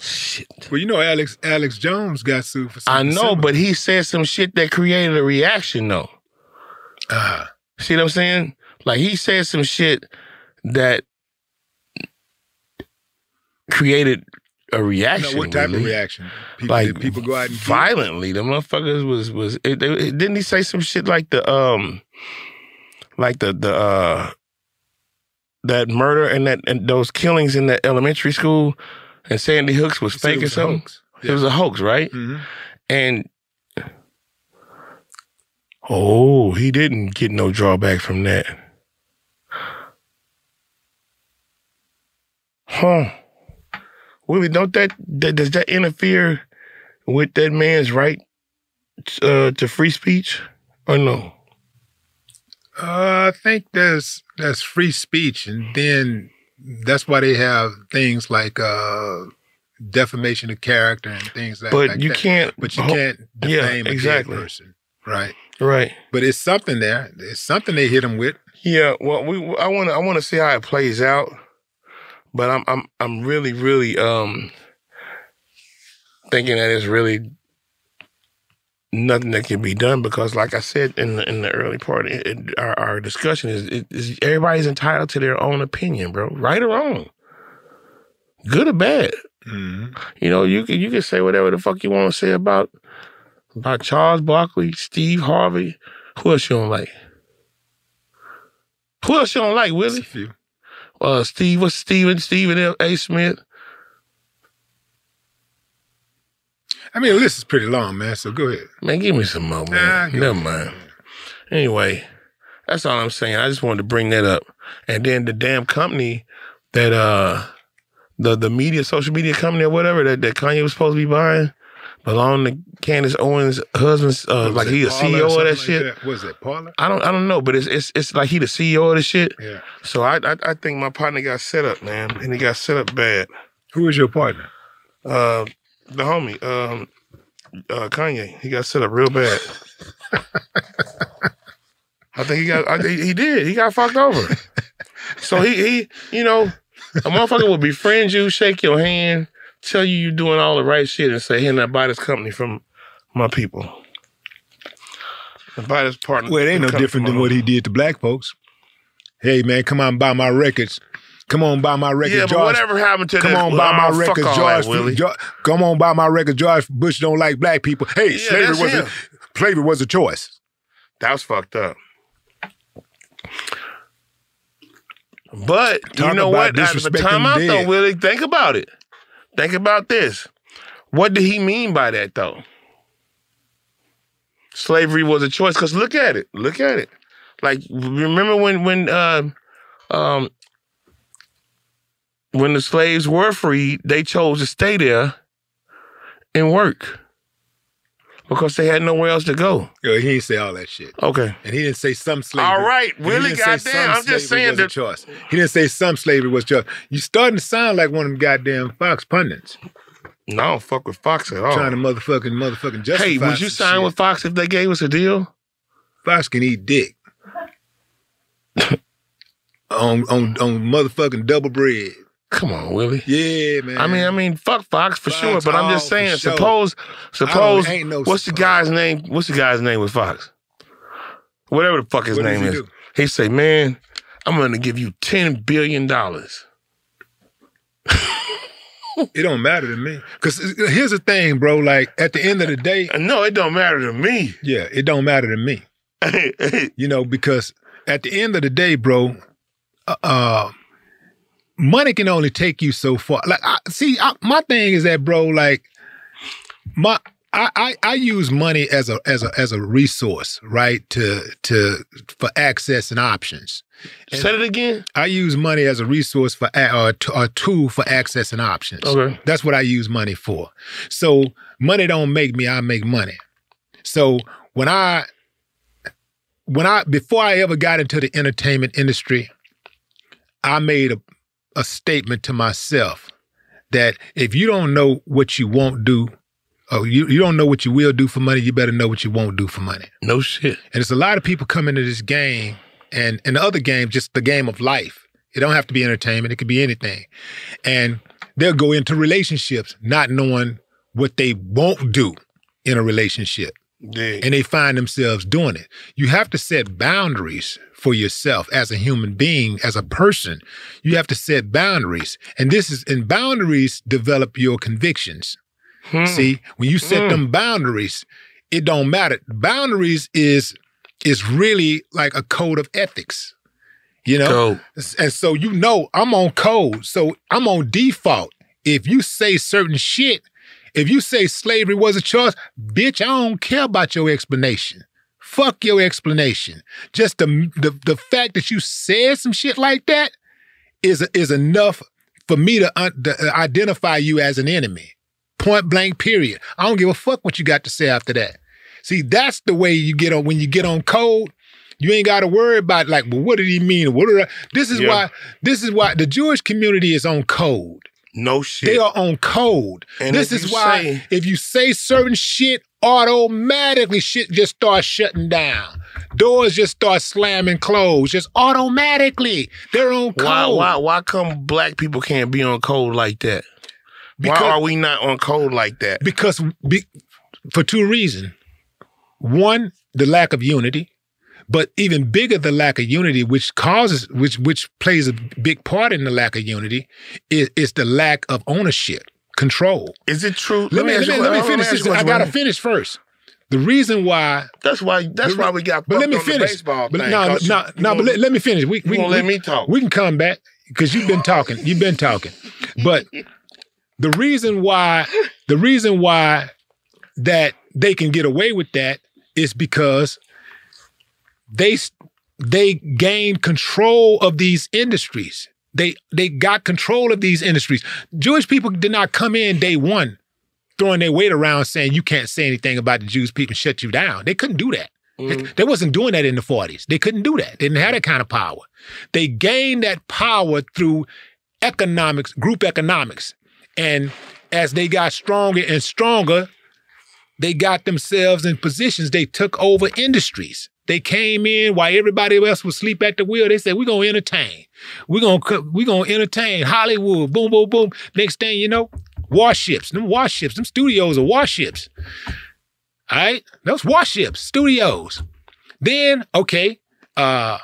shit. Well, you know, Alex Alex Jones got sued for. I know, similar. but he said some shit that created a reaction, though. Ah, See what I'm saying? Like he said some shit that created a reaction. Now, what type Willie. of reaction? People, like people go out and violently. The motherfuckers was was it, it- it- didn't he say some shit like the um like the the uh that murder and that and those killings in that elementary school and Sandy Hooks was He said it fake or was a something. hoax. It was a hoax, right? Mhm. And oh, he didn't get no drawback from that. Huh. Willie, don't that, that does that interfere with that man's right uh, to free speech or no? Uh, I think that's that's free speech, and then that's why they have things like uh, defamation of character and things like, that. But you can't But you can't Yeah, defame a exactly. dead person, right? Right. But it's something there. It's something they hit him with. Yeah, well, we I want to I want to see how it plays out, but I'm I'm I'm really really um thinking that it's really nothing that can be done because, like I said in the in the early part, it, it- our our discussion is, it, is everybody's entitled to their own opinion, bro, right or wrong, good or bad. You know, you can you can say whatever the fuck you want to say about about Charles Barkley, Steve Harvey. Who else you don't like? Who else you don't like, Willie? Uh, Steve, what's Steven? Steven L. A. Smith. I mean, the list is pretty long, man. So go ahead. Man, give me some more, man. Nah, Never mind. Anyway, that's all I'm saying. I just wanted to bring that up. And then the damn company that uh the the media, social media company or whatever that, that Kanye was supposed to be buying belonged to Candace Owens' husband's uh like he a Parler CEO of that like shit. that? Was it Parler? I don't I don't know, but it's it's it's like he the CEO of the shit. Yeah. So I, I I think my partner got set up, man, and he got set up bad. Who is your partner? Uh, the homie, um, uh, Kanye. He got set up real bad. I think he got. I he did. He got fucked over. So he he you know a motherfucker will befriend you, shake your hand, tell you you're doing all the right shit, and say, "Here, now buy this company from my people." And buy this partner. Well, it ain't no different than what he did to black folks. Hey, man, come on, buy my records. Come on, buy my records. Yeah, but whatever happened to Come that- on, buy my oh, records, George. that. George- Come on, buy my records. George Bush don't like black people. Hey, Yeah, slavery was him. a, slavery was a choice. That was fucked up. But you know what? At the time out though. Willie, think about it. Think about this. What did he mean by that though? Slavery was a choice. Cause look at it. Look at it. Like remember when when uh, um when the slaves were freed, they chose to stay there and work. Because they had nowhere else to go. Yo, he didn't say all that shit. Okay. And he didn't say some slavery. All right, Willie, goddamn, I'm just saying that- choice. He didn't say some slavery was choice. You starting to sound like one of them goddamn Fox pundits. No, I don't fuck with Fox at all. Trying to motherfucking motherfucking justify. Hey, would you sign shit. with Fox if they gave us a deal? Fox can eat dick. on on on motherfucking double bread. Come on, Willie. Yeah, man. I mean, I mean, fuck Fox for sure, but I'm just saying. sure. Suppose, suppose, no what's the guy's name? What's the guy's name with Fox? Whatever the fuck his What name he is. do? He say, man, I'm gonna give you ten billion dollars. It don't matter to me. Cause here's the thing, bro. Like at the end of the day, no, it don't matter to me. Yeah, it don't matter to me. you know, because at the end of the day, bro, uh, uh money can only take you so far. Like, I, see, I, my thing is that, bro, like my. I, I, I use money as a as a as a resource, right? To to for access and options. Say it again. I use money as a resource for a, or a tool for access and options. Okay. That's what I use money for. So money don't make me, I make money. So when I when I before I ever got into the entertainment industry, I made a, a statement to myself that if you don't know what you won't do, or you, you don't know what you will do for money, you better know what you won't do for money. No shit. And it's a lot of people come into this game and and the other game, just the game of life. It don't have to be entertainment, it could be anything. And they'll go into relationships not knowing what they won't do in a relationship. Yeah. And they find themselves doing it. You have to set boundaries for yourself as a human being, as a person. You have to set boundaries. And this is and boundaries develop your convictions. See, when you set Hmm. them boundaries, it don't matter. Boundaries is is really like a code of ethics. You know? Code. And so you know I'm on code. So I'm on default. If you say certain shit, if you say slavery was a choice, bitch, I don't care about your explanation. Fuck your explanation. Just the the, the fact that you said some shit like that is is enough for me to, un- to identify you as an enemy. Point blank. Period. I don't give a fuck what you got to say after that. See, that's the way you get on when you get on code. You ain't got to worry about like, well, what did he mean? What did I? This is Yeah. why. This is why the Jewish community is on code. No shit. They are on code. And this is why say- if you say certain shit, automatically shit just starts shutting down. Doors just start slamming closed, just automatically. They're on code. Why, why, why come black people can't be on code like that? Because- why are we not on code like that? Because be, for two reasons. One, the lack of unity, but even bigger, the lack of unity, which causes, which which plays a big part in the lack of unity, is, is the lack of ownership, control. Is it true? Let, me, ask let, me, let me finish this. I gotta finish first. The reason why That's why. That's the- why we got. But let me fucked on the finish. but no, no, no. But let, let me finish. We, we we, let me talk. We can come back because you've been talking. You've been talking. But the reason why, the reason why that they can get away with that is because they they gain control of these industries. They they got control of these industries. Jewish people did not come in day one throwing their weight around saying you can't say anything about the Jews people shut you down. They couldn't do that. They, mm-hmm. they wasn't doing that in the 40s. They couldn't do that. They didn't have that kind of power. They gained that power through economics, group economics. And as they got stronger and stronger, they got themselves in positions. They took over industries. They came in while everybody else was asleep at the wheel. They said, "We're gonna entertain. We're gonna we're gonna entertain Hollywood. Boom, boom, boom. Next thing you know, warships. Them warships. Them studios are warships. All right, those warships, studios. Then okay, uh,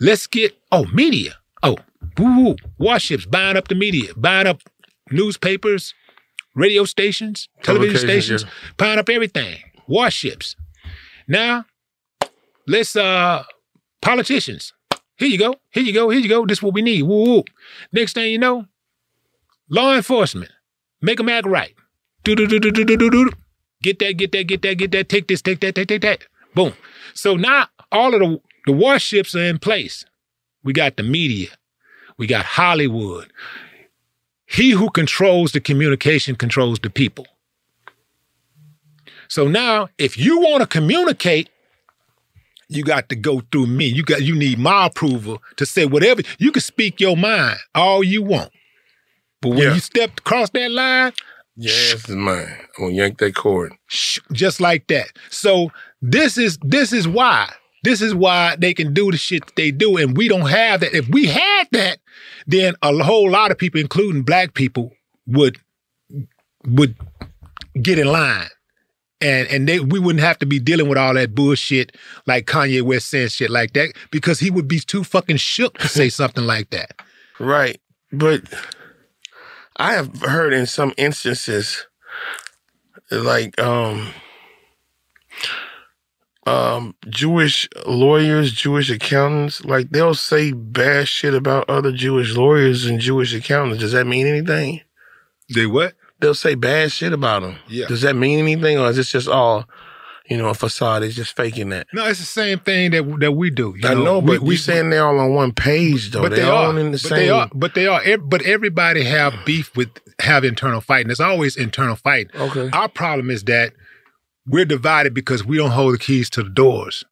let's get oh media. Oh, woo, woo. warships buying up the media, buying up newspapers, radio stations, television stations, buying up everything. Warships. Now, let's uh politicians. Here you go. Here you go. Here you go. This is what we need. Woo woo. Next thing you know, law enforcement. Make them act right. Do do do do do do do do. Get that. Get that. Get that. Get that. Take this. Take that. Take take that. Boom. So now all of the the warships are in place. We got the media. We got Hollywood. He who controls the communication controls the people. So now, if you want to communicate, you got to go through me. You got you need my approval to say whatever. You can speak your mind all you want, but when Yeah. you step across that line, this is mine. I'm gonna yank that cord. just like that. So this is this is why. This is why they can do the shit that they do, and we don't have that. If we had that, then a whole lot of people, including black people, would would get in line. And and they we wouldn't have to be dealing with all that bullshit like Kanye West saying shit like that because he would be too fucking shook to say something like that. Right. But I have heard in some instances like um um Jewish lawyers, Jewish accountants, like they'll say bad shit about other Jewish lawyers and Jewish accountants. Does that mean anything? They what? They'll say bad shit about them. Yeah. Does that mean anything, or is this just all, you know, a facade? It's just faking that. No, it's the same thing that that we do. you I know, We- but we, we saying they're all on one page though. but they they all are in the but same. They are, but they are. But everybody have beef with have internal fighting. There's always internal fighting. Okay. Our problem is that we're divided because we don't hold the keys to the doors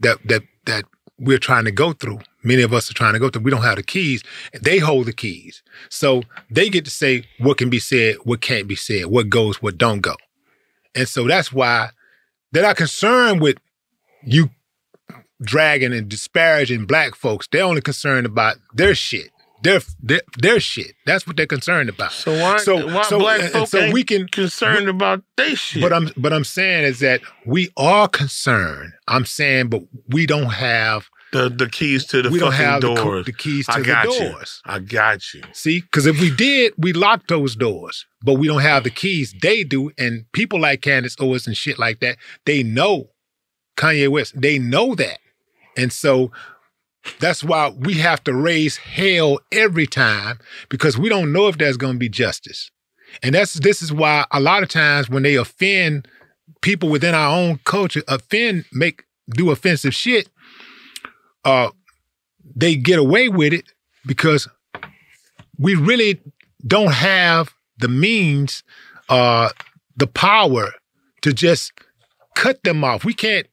that that that we're trying to go through. Many of us are trying to go through. We don't have the keys. They hold the keys, so they get to say what can be said, what can't be said, what goes, what don't go. And so that's why they're not concerned with you dragging and disparaging black folks. They're only concerned about their shit. Their, their their shit. That's what they're concerned about. So why, So why black and- and so ain't we can concerned about they shit? But I'm but I'm saying is that we are concerned. I'm saying, but we don't have the the keys to the we don't fucking have the, doors. the keys to I the got you. doors. I got you. See, because if we did, we lock those doors, but we don't have the keys. They do, and people like Candace Owens and shit like that, they know Kanye West. They know that, and so that's why we have to raise hell every time because we don't know if there's going to be justice. And that's this is why a lot of times when they offend people within our own culture, offend make do offensive shit, uh, they get away with it because we really don't have the means, uh, the power to just cut them off. We can't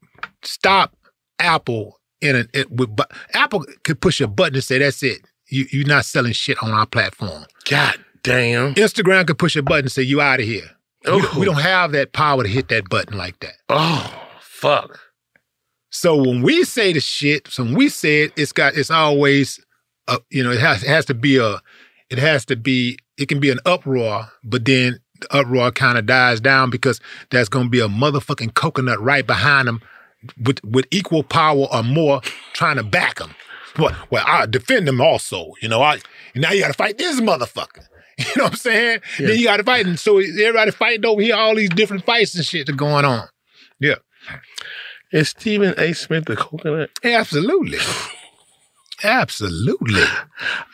stop Apple in a it, with, bu- Apple could push a button and say that's it. You you're not selling shit on our platform. God damn. Instagram could push a button and say you out of here. We, don't, we Oh. don't have that power to hit that button like that. Oh fuck. So when we say the shit, so when we say it, it's got it's always uh, you know, it has it has to be a it has to be it can be an uproar, but then the uproar kind of dies down because there's gonna be a motherfucking coconut right behind them with with equal power or more trying to back them. Well, well, I defend them also. You know, I now you got to fight this motherfucker. You know what I'm saying? Then you got to fight, and so everybody fighting over here. All these different fights and shit that going on. Yeah, Is Stephen A. Smith the coconut? absolutely, absolutely.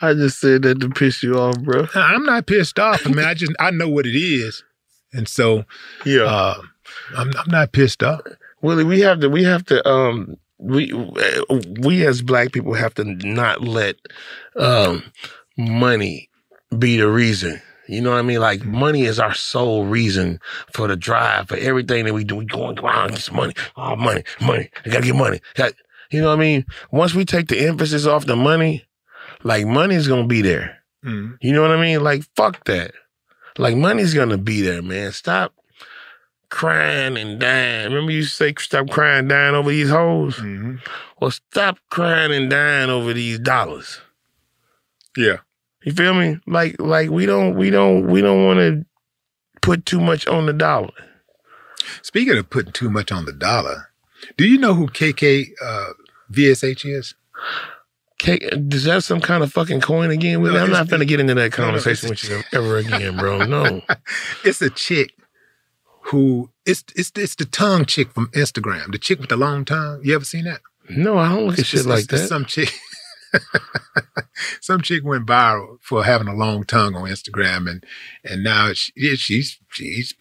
I just said that to piss you off, bro. I'm not pissed off. I mean, I just I know what it is, and so Yeah. uh, I'm I'm not pissed off. Willie, we have to we have to um we we as black people have to not let um money be the reason. You know what I mean? Like money is our sole reason for the drive for everything that we do. We going around get some money. Oh, money, money. I gotta get money. Got- you know what I mean? Once we take the emphasis off the money, like money's gonna be there. Mm. You know what I mean? Like fuck that. Like money's gonna be there, man. Stop crying and dying. Remember you say stop crying dying over these hoes? Mm-hmm. Well, stop crying and dying over these dollars. Yeah. You feel me? Like like we don't we don't we don't want to put too much on the dollar. Speaking of putting too much on the dollar, do you know who KK uh, VSH is? K, is that some kind of fucking coin again? No, I'm not gonna get into that no, no, conversation with you ever again, bro. No. It's a chick who it's it's it's the tongue chick from Instagram, the chick with the long tongue. You ever seen that? No, I don't look at shit it's- like it's that. Some chick, some chick went viral for having a long tongue on Instagram, and and now she, she's she's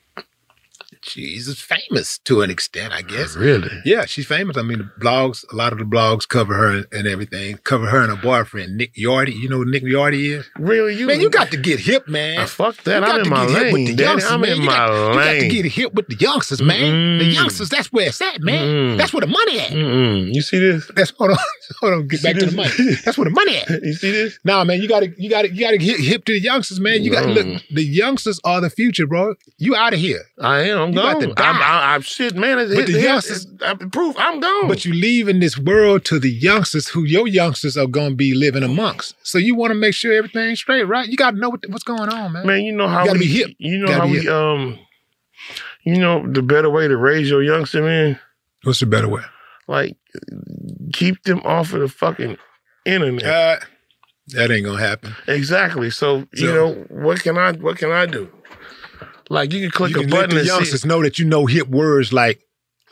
she's famous to an extent, I guess. Really? Yeah, she's famous. I mean, the blogs, a lot of the blogs cover her and everything. Cover her and her boyfriend, Nick Yardy. You know who Nick Yardy is? Really? You man, you got to get hip, man. Ah, fuck that. I'm in my get hip with lane, Daddy. I'm man. in you my got, You got to get hip with the youngsters, man. The youngsters, that's where it's at, man. Mm. That's where the money at. Mm-mm. You see this? That's hold on, hold on. Get back to the money. That's where the money at. You see this? Nah, man, you gotta, you gotta, you gotta get hip to the youngsters, man. You got to look. The youngsters are the future, bro. You out of here. I am. I'm You gone. got to die. I'm, I, I'm shit, man. It's, But the it's, youngsters- I'm proof. I'm gone. But you leaving this world to the youngsters who your youngsters are going to be living amongst. So you want to make sure everything's straight, right? You got to know what, what's going on, man. man, you know how You gotta we, be hip. You know Gotta how we hip. um, you know the better way to raise your youngster, man. What's the better way? Like keep them off of the fucking internet. Uh, that ain't gonna happen. Exactly. So, you know what can I what can I do? Like you can click you can a let button the and see. youngsters know that you know hip words like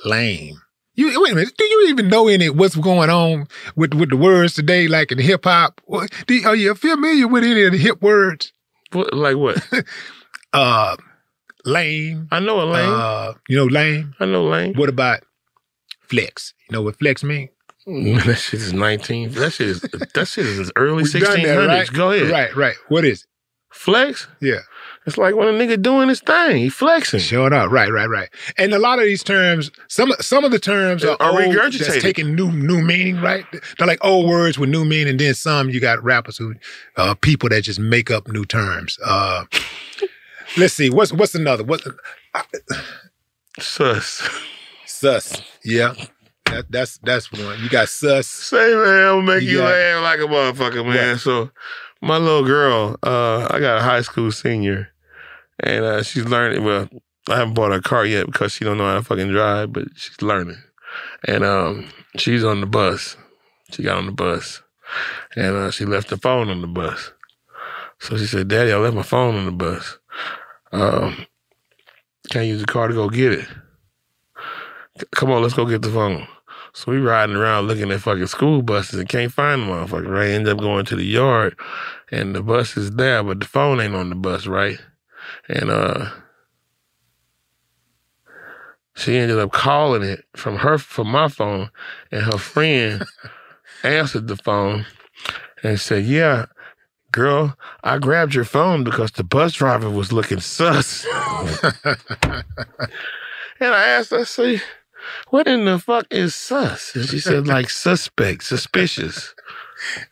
lame. You wait a minute. Do you even know any what's going on with with the words today, like in hip hop? Do Are you familiar with any of the hip words? What, like what? uh, lame. I know a lame. Uh, you know lame. I know lame. What about flex? You know what flex mean? that shit is nineteen. That shit is that shit is early sixteen hundreds. right? Go ahead. Right, right. What is it? Flex. Yeah. It's like when a nigga doing his thing, he flexing. Showing up, right, right, right. And a lot of these terms, some some of the terms are, Are old, regurgitated. that's taking new new meaning, right? They're like old words with new meaning. Then some you got rappers who, uh, people that just make up new terms. Uh, let's see, what's what's another? What sus? Sus. Yeah, that, that's that's one. You got sus. Say man, I'll make You you, got- laugh like a motherfucker, man. So my little girl, uh, I got a high school senior, and uh, she's learning. Well, I haven't bought her a car yet because she don't know how to fucking drive, but she's learning. And um, she's on the bus. She got on the bus, and uh, she left the phone on the bus. So she said, "Daddy, I left my phone on the bus. Um, can't use the car to go get it. Come on, let's go get the phone." So we riding around looking at fucking school buses and can't find the motherfucker, right? End up going to the yard and the bus is there, but the phone ain't on the bus, right? And uh she ended up calling it from her from my phone and her friend answered the phone and said, Yeah, girl, I grabbed your phone because the bus driver was looking sus. and I asked I say, what in the fuck is sus? And she said, like suspect, suspicious.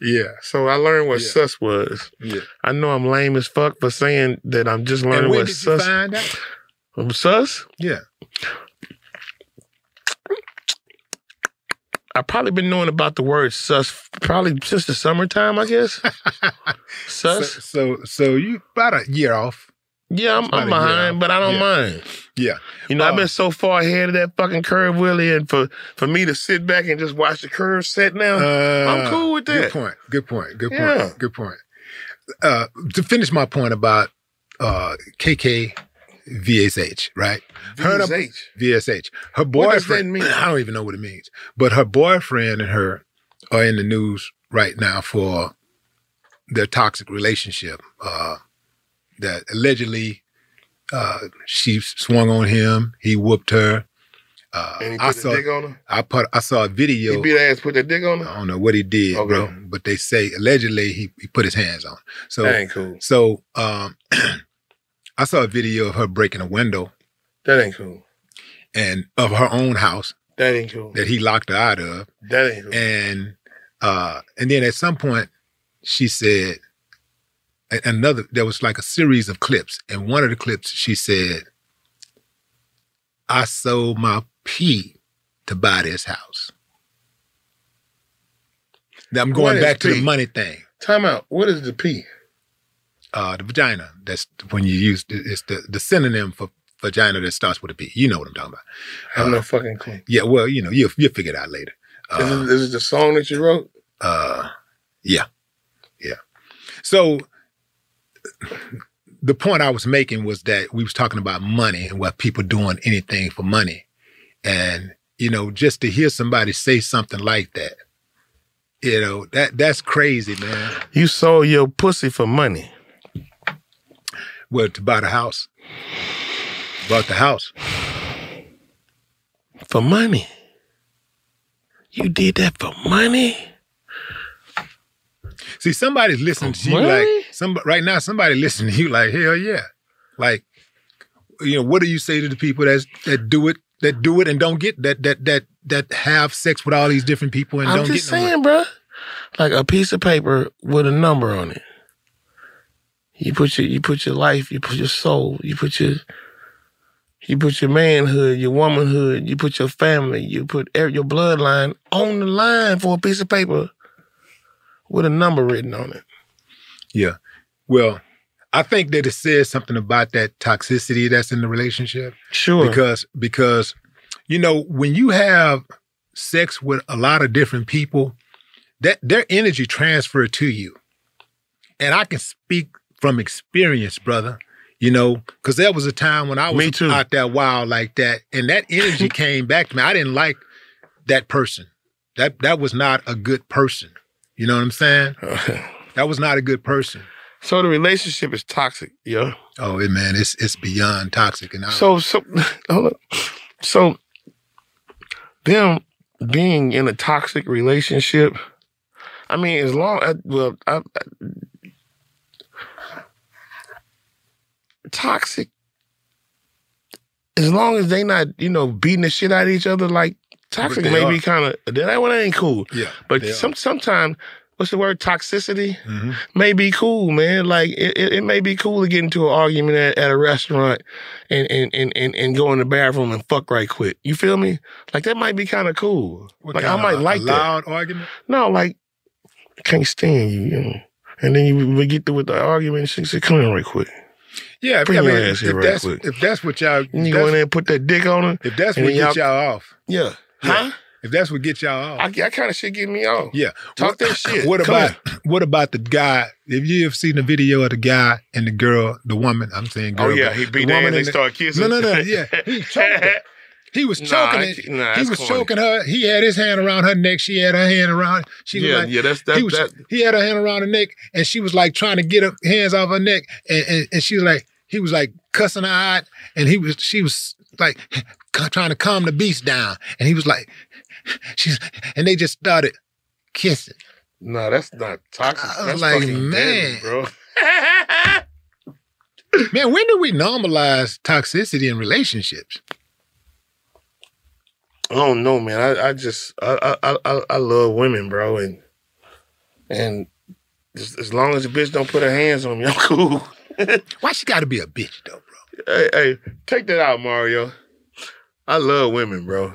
Yeah. So I learned what sus was. Yeah. I know I'm lame as fuck for saying that I'm just learning what did you sus. find out? Um, sus? Yeah. I've probably been knowing about the word sus probably since the summertime, I guess. So, sus? so so you about a year off. Yeah, I'm, I'm behind, but I don't Yeah. mind. Yeah. You know, I've Uh, been so far ahead of that fucking curve, Willie, and for for me to sit back and just watch the curve set now, I'm Uh, cool with that. Good point. Good point. Good Yeah. point. Good point. Uh, to finish my point about uh, KK VSH, right? Her VSH? VSH. Her What does that boyfriend. mean? I don't even know what it means. But her boyfriend and her are in the news right now for their toxic relationship. Uh, that allegedly uh, she swung on him. He whooped her. Uh, And he I put the saw. dick on her? I put. I saw a video. He beat her ass, put that dick on her? I don't know what he did, Okay. bro. But they say allegedly he, he put his hands on. her. So That ain't cool. So um, I saw a video of her breaking a window That ain't cool. and of her own house That ain't cool. that he locked her out of. That ain't cool. And uh, and then at some point she said a- another. There was like a series of clips, and one of the clips she said, "I sold my pee to buy this house." Now I'm going back to the money thing. Time out. What is the P? Uh, the vagina. That's when you use it's the, the synonym for vagina that starts with a P. You know what I'm talking about. I have Uh, no fucking clue. Yeah, well, you know, you'll you'll figure it out later. is, it, is it the song that you wrote? Uh, yeah, yeah. So the point I was making was that we was talking about money and what people doing anything for money, and you know, just to hear somebody say something like that, you know, that that's crazy, man. You sold your pussy for money. Well, to buy the house. Bought the house. For money. You did that for money? See, somebody's listening to you like some right now. Somebody listening to you like hell yeah. Like, you know, what do you say to the people that that do it, that do it and don't get that that that that have sex with all these different people and I'm don't just get saying, bro. Like a piece of paper with a number on it. You put your you put your life, you put your soul, you put your you put your manhood, your womanhood, you put your family, you put your bloodline on the line for a piece of paper with a number written on it. Yeah. Well, I think that it says something about that toxicity that's in the relationship. Sure. Because because you know, when you have sex with a lot of different people, that their energy transfer to you. And I can speak from experience, brother. You know, because there was a time when I was out there wild like that, and that energy came back to me. I didn't like that person. That that was not a good person. You know what I'm saying? Uh, that was not a good person. So the relationship is toxic, yeah. Oh, it, man, it's it's beyond toxic, and I, So so hold up. so them being in a toxic relationship. I mean, as long as well, I, I, toxic. As long as they not, you know, beating the shit out of each other, like toxic may be kind of that one ain't cool. Yeah, but some sometimes what's the word toxicity Mhm. may be cool, man. Like it, it, it may be cool to get into an argument at, at a restaurant and, and and and and go in the bathroom and fuck right quick. You feel me? Like that might be kind of cool. What like I might like that. argument. No, like I can't stand you, you know. And then you we get through with the argument. and She said, "Come in right quick." Yeah, Bring I your mean, ass if, here if right that's quick. if that's what y'all, you go in there and put that dick on her. if that's what get y'all off, Yeah. Huh? if that's what get y'all off, I, that kind of shit get me off. yeah. Talk what, that shit. What Come about what about the guy? If you have seen the video of the guy and the girl, the woman, I'm saying oh, girl. Oh, yeah, he beat the woman and they the- start kissing. No, no, no. Yeah, he choked her. He was Nah, choking can't- nah, he was corny. choking her. He had his hand around her neck. She had her hand around. She was Yeah, like, yeah, that's- that- he was. that- He had her hand around her neck, and she was like trying to get her hands off her neck, and, and, and she was like, he was like cussing her out, and he was, she was like trying to calm the beast down, and he was like, she's, and they just started kissing. No, that's not toxic. I was That's like, fucking deadly, man. bro. Man, when do we normalize toxicity in relationships? I don't know, man. I, I just I, I I I love women, bro, and and as, as long as the bitch don't put her hands on me, I'm cool. Why she got to be a bitch though, bro? Hey, hey, take that out, Mario. I love women, bro.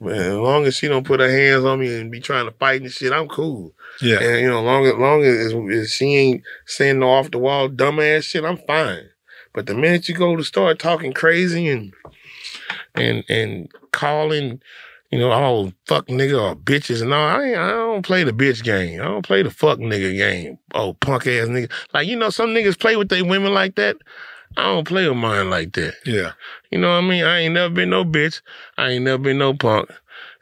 Man, as long as she don't put her hands on me and be trying to fight and shit, I'm cool. Yeah. And you know, long as long as, as she ain't saying no off the wall dumbass shit, I'm fine. But the minute you go to start talking crazy and and and calling, you know, all fuck nigga or bitches and all, I ain't, I don't play the bitch game. I don't play the fuck nigga game. Oh punk ass nigga. Like you know, some niggas play with their women like that. I don't play with mine like that. Yeah. You know what I mean? I ain't never been no bitch. I ain't never been no punk.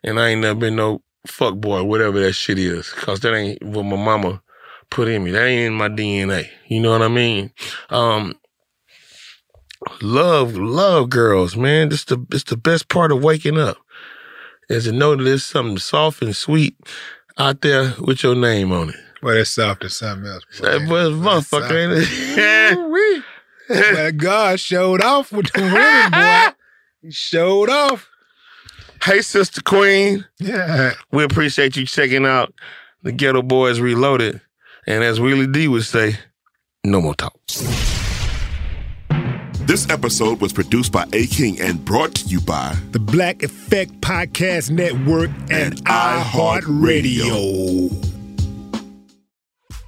And I ain't never been no fuck boy, whatever that shit is. Cause that ain't what my mama put in me. That ain't in my DNA. You know what I mean? Um, love, love girls, man. This the it's the best part of waking up. Is to know that there's something soft and sweet out there with your name on it. Well, that's soft as something else. That was motherfucker, ain't it? Ooh-wee. God showed off with the women, boy. He showed off. Hey, Sister Queen. Yeah. We appreciate you checking out the Geto Boys Reloaded. And as Willie D would say, no more talk. This episode was produced by A King and brought to you by The Black Effect Podcast Network and, iHeartRadio.